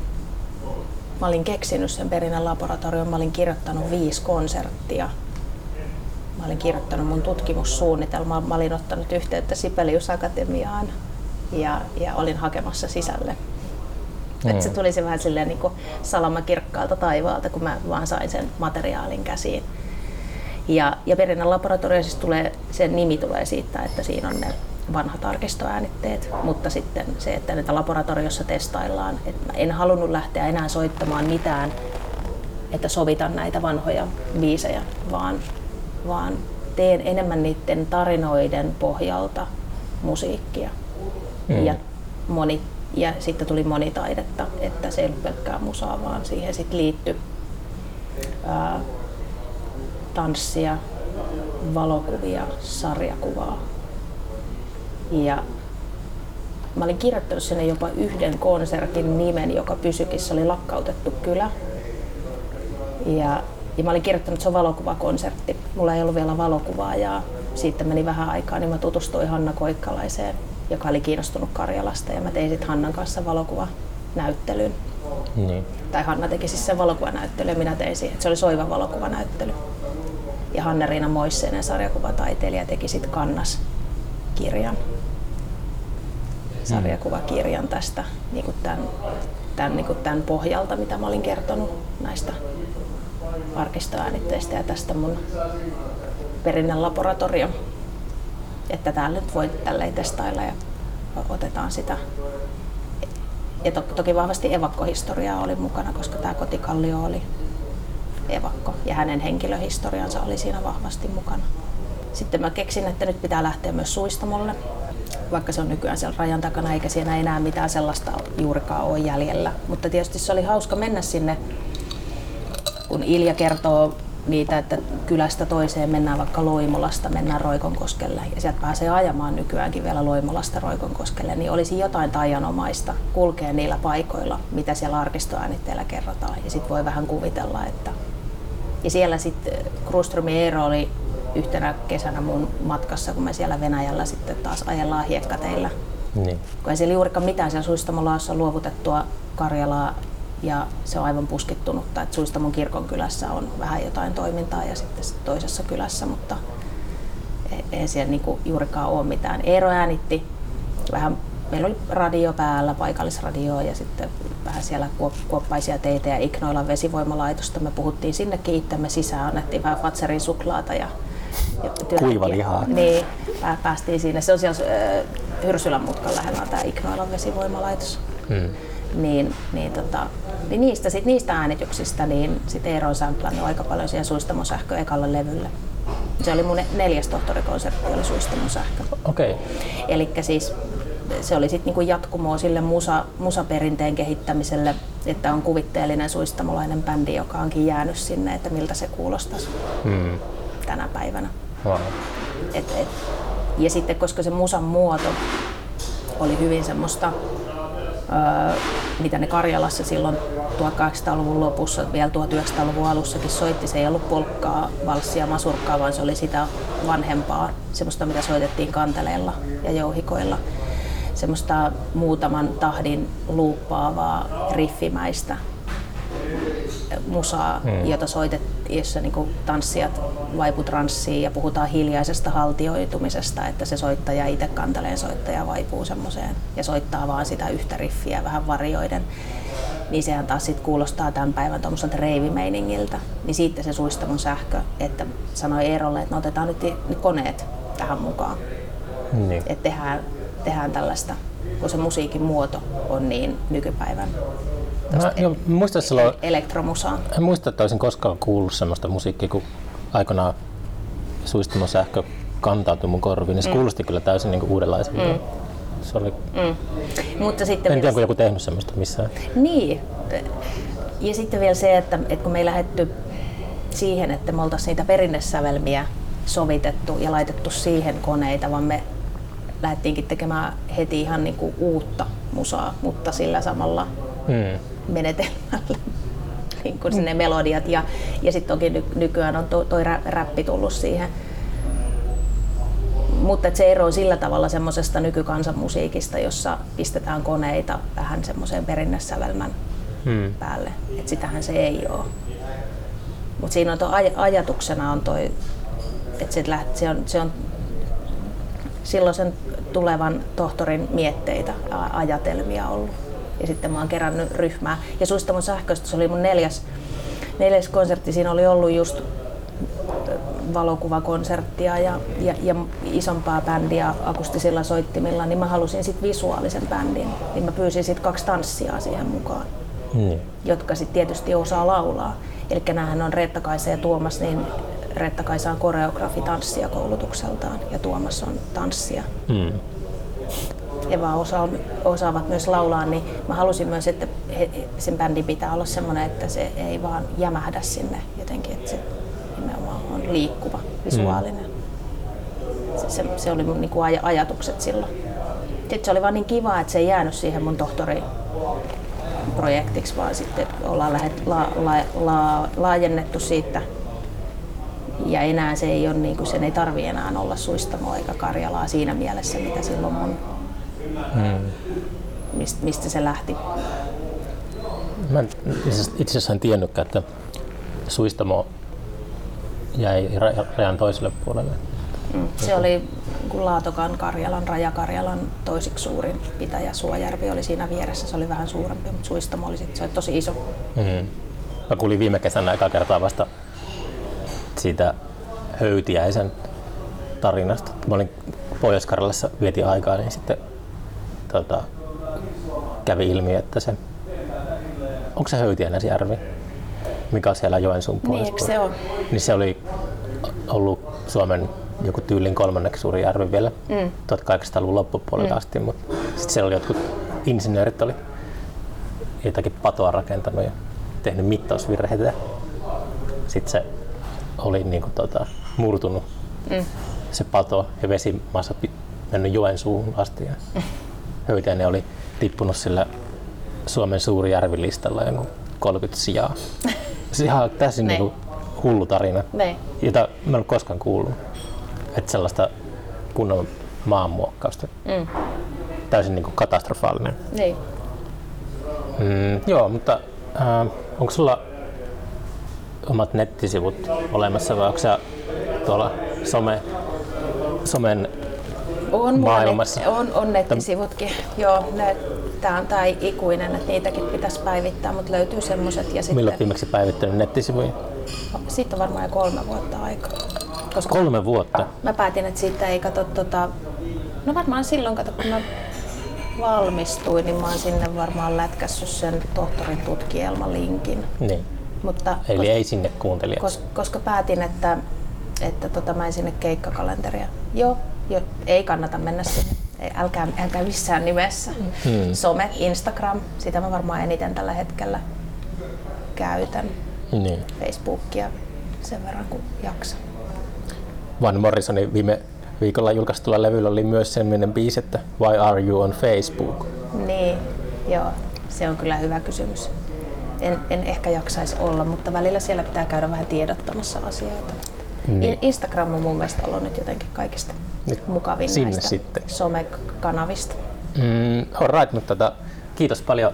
mä olin keksinyt sen perinnän laboratorion, mä olin kirjoittanut viisi konserttia. Mä olin kirjoittanut mun tutkimussuunnitelmaa, mä olin ottanut yhteyttä Sibelius Akatemiaan ja, ja olin hakemassa sisälle Mm. Että se tuli se vähän silleen niin kuin salama kirkkaalta taivaalta, kun mä vaan sain sen materiaalin käsiin. Ja, ja perinnän laboratorio siis tulee, sen nimi tulee siitä, että siinä on ne vanhat arkistoäänitteet, mutta sitten se, että näitä laboratoriossa testaillaan. Että mä en halunnut lähteä enää soittamaan mitään, että sovitan näitä vanhoja biisejä, vaan, vaan teen enemmän niiden tarinoiden pohjalta musiikkia. Mm. Ja moni ja sitten tuli monitaidetta, että se ei ollut pelkkää musaa, vaan siihen sitten liittyi ää, tanssia, valokuvia, sarjakuvaa. Ja mä olin kirjoittanut sinne jopa yhden konsertin nimen, joka pysyikin, se oli lakkautettu kylä. Ja, ja mä olin kirjoittanut, että se on valokuvakonsertti. Mulla ei ollut vielä valokuvaa ja siitä meni vähän aikaa, niin mä tutustuin Hanna Koikkalaiseen joka oli kiinnostunut Karjalasta ja mä tein sitten Hannan kanssa valokuvanäyttelyn. Niin. Tai Hanna teki siis sen valokuvanäyttelyn ja minä tein siihen. Se oli soiva valokuvanäyttely. Ja Hanna-Riina Moisseinen sarjakuvataiteilija teki sitten kannas kirjan sarjakuvakirjan tästä niin kuin tämän, tämän, niin kuin tämän pohjalta, mitä mä olin kertonut näistä arkistoäänitteistä ja tästä mun perinnän laboratorio että täällä nyt voi tälleen testailla ja otetaan sitä. Ja to, toki vahvasti evakkohistoriaa oli mukana, koska tämä kotikallio oli evakko ja hänen henkilöhistoriansa oli siinä vahvasti mukana. Sitten mä keksin, että nyt pitää lähteä myös suistamolle, vaikka se on nykyään siellä rajan takana eikä siinä enää mitään sellaista juurikaan ole jäljellä. Mutta tietysti se oli hauska mennä sinne, kun Ilja kertoo niitä, että kylästä toiseen mennään vaikka Loimolasta, mennään Roikonkoskelle ja sieltä pääsee ajamaan nykyäänkin vielä Loimolasta Roikonkoskelle, niin olisi jotain taianomaista kulkea niillä paikoilla, mitä siellä arkistoäänitteellä kerrotaan. Ja sitten voi vähän kuvitella, että... Ja siellä sitten Kruströmin Eero oli yhtenä kesänä mun matkassa, kun me siellä Venäjällä sitten taas ajellaan hiekkateillä Niin. kun ei siellä juurikaan mitään siellä Suistamolaassa on luovutettua Karjalaa ja se on aivan puskittunutta, että Suistamon kirkon kylässä on vähän jotain toimintaa ja sitten toisessa kylässä, mutta ei, ei siellä niinku juurikaan ole mitään. Eero äänitti vähän, meillä oli radio päällä, paikallisradio ja sitten vähän siellä kuoppaisia teitä ja Iknoilan vesivoimalaitosta. Me puhuttiin sinne kiittämme sisään, annettiin vähän Fatserin suklaata ja Kuiva lihaa. Niin, päästiin siinä. Se on siellä äh, Hyrsylän mutkan lähellä tämä Iknoilan vesivoimalaitos. Hmm. Niin, niin, tota, niin niistä, sit niistä äänityksistä niin sit Eero on samplannut aika paljon siihen Suistamon sähkö ekalle levylle. Se oli mun neljäs tohtorikonsertti, oli Suistamon sähkö. Okei. Okay. Eli siis se oli sitten niinku jatkumoa sille musa, musaperinteen kehittämiselle, että on kuvitteellinen suistamolainen bändi, joka onkin jäänyt sinne, että miltä se kuulostaisi hmm. tänä päivänä. Wow. Et, et, ja sitten koska se musan muoto oli hyvin semmoista, mitä ne Karjalassa silloin 1800-luvun lopussa, vielä 1900-luvun alussakin soitti, se ei ollut polkkaa, valssia, masurkkaa, vaan se oli sitä vanhempaa, semmoista mitä soitettiin kanteleilla ja jouhikoilla. Semmoista muutaman tahdin luuppaavaa riffimäistä musaa, hmm. jota soitettiin, jossa niin tanssijat vaipu transsiin ja puhutaan hiljaisesta haltioitumisesta, että se soittaja itse kanteleen soittaja vaipuu semmoiseen ja soittaa vaan sitä yhtä riffiä vähän varjoiden. Niin sehän taas sit kuulostaa tämän päivän tuommoiselta reivimeiningiltä. Niin siitä se suistamon sähkö, että sanoi Eerolle, että no otetaan nyt koneet tähän mukaan. Niin. Että tehdään tehdään tällaista, kun se musiikin muoto on niin nykypäivän Mä, jo, muista silloin, elektromusaa. En muista, että olisin koskaan kuullut sellaista musiikkia, kun aikanaan suistumon sähkö kantautui mun korviin, niin se mm. kuulosti kyllä täysin niin uudenlaiselta. Mm. Se oli... Mm. Mutta sitten en tiedä, onko joku tehnyt semmoista missään. Niin. Ja sitten vielä se, että, että kun me ei lähdetty siihen, että me oltaisiin niitä perinnesävelmiä sovitettu ja laitettu siihen koneita, vaan me lähdettiinkin tekemään heti ihan niin kuin uutta musaa, mutta sillä samalla mm. Menetelmällä. *laughs* niin kuin sinne melodiat ja, ja sitten toki ny, nykyään on to, toi räppi tullut siihen. Mutta se ero on sillä tavalla semmoisesta nykykansanmusiikista, jossa pistetään koneita vähän semmoiseen perinnesävelmän hmm. päälle. Et sitähän se ei ole. Mutta siinä on toi aj- ajatuksena on toi, että se, se, on, se on silloin sen tulevan tohtorin mietteitä ja ajatelmia ollut. Ja sitten mä oon kerännyt ryhmää. Ja Suistamon sähköistä se oli mun neljäs, neljäs konsertti. Siinä oli ollut just valokuvakonserttia ja, ja, ja isompaa bändiä akustisilla soittimilla, niin mä halusin sitten visuaalisen bändin. Niin mä pyysin sitten kaksi tanssia siihen mukaan, hmm. jotka sitten tietysti osaa laulaa. Eli näähän on Reetta Kaisa ja Tuomas, niin Reetta-Kaisa on koreografi tanssia koulutukseltaan ja Tuomas on tanssia. Mm. Eva osa, osaavat myös laulaa, niin mä halusin myös, että he, sen bändin pitää olla semmoinen, että se ei vaan jämähdä sinne jotenkin, että se nimenomaan on liikkuva, visuaalinen. Mm. Se, se, oli mun niin kuin aj- ajatukset silloin. Sitten se oli vaan niin kiva, että se ei jäänyt siihen mun tohtori projektiksi, vaan sitten ollaan lähet, la, la, la, laajennettu siitä ja enää se ei ole, niin kuin, sen ei tarvi enää olla suistamo eikä Karjalaa siinä mielessä, mitä silloin mun, hmm. mist, mistä se lähti. Mä en itse asiassa en tiennytkään, että suistamo jäi rajan toiselle puolelle. Mm. Se oli Laatokan Karjalan, Rajakarjalan toisiksi suurin pitäjä. Suojärvi oli siinä vieressä, se oli vähän suurempi, mutta Suistamo oli, sit, se oli tosi iso. Mm. Mä kuulin viime kesänä eka kertaa vasta siitä höytiäisen tarinasta. Mä olin Pohjois-Karjalassa vietin aikaa, niin sitten tota, kävi ilmi, että se, onko se Höytiäisjärvi, mikä on siellä Joensuun puolella? Niin, se on? Niin se oli ollut Suomen joku tyylin kolmanneksi suuri järvi vielä mm. 1800-luvun loppupuolelta mm. asti, mutta sitten siellä oli jotkut insinöörit oli jotakin patoa rakentanut ja tehnyt mittausvirheitä. Sitten se oli niin kuin, tota, murtunut mm. se pato ja vesimassa mennyt joen suuhun asti. Ja mm. *laughs* Höytiäinen oli tippunut sillä Suomen suuri järvilistalla jonkun 30 sijaa. *laughs* Se ihan täysin niin kuin hullu tarina, ne. jota mä en ole koskaan kuullut. Että sellaista kunnon maanmuokkausta. Mm. täysin niin katastrofaalinen. Niin. Mm, joo, mutta äh, onko sulla omat nettisivut olemassa vai onko sä tuolla some, somen On, mulla maailmassa? Net, on, on nettisivutkin. Joo, ne, tää on tää ikuinen, että niitäkin pitäisi päivittää, mutta löytyy semmoset. Ja Milloin sitten, viimeksi päivittänyt nettisivuja? siitä on varmaan jo kolme vuotta aikaa. Koska Kolme vuotta. mä päätin, että siitä ei kato tota, no varmaan silloin kato, kun mä valmistuin, niin mä oon sinne varmaan lätkässyt sen tohtorin tutkielman linkin. Niin. Mutta Eli ei sinne kuuntelijaksi. koska, koska päätin, että, että tota, mä en sinne keikkakalenteria. Joo, jo, ei kannata mennä sinne. Ei, älkää, älkää missään nimessä. Hmm. Some, Instagram, sitä mä varmaan eniten tällä hetkellä käytän. Niin. Facebookia sen verran kuin jaksan. Van Morrisonin viime viikolla julkaistulla levyllä oli myös sellainen biisi, että Why are you on Facebook? Niin, joo, se on kyllä hyvä kysymys. En, en ehkä jaksaisi olla, mutta välillä siellä pitää käydä vähän tiedottamassa asioita. Niin. In- Instagram on mun mielestä ollut nyt jotenkin kaikista Nyt mukavin sinne näistä sitten. somekanavista. Mm, alright, mutta tota, kiitos paljon,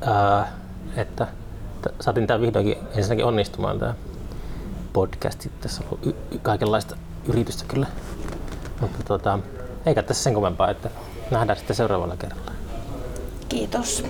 ää, että saatiin tämä vihdoinkin ensinnäkin onnistumaan tämä podcast. Tässä on ollut y- y- kaikenlaista yritystä kyllä. Mutta tota, eikä tässä sen kummempaa, että nähdään sitten seuraavalla kerralla. Kiitos.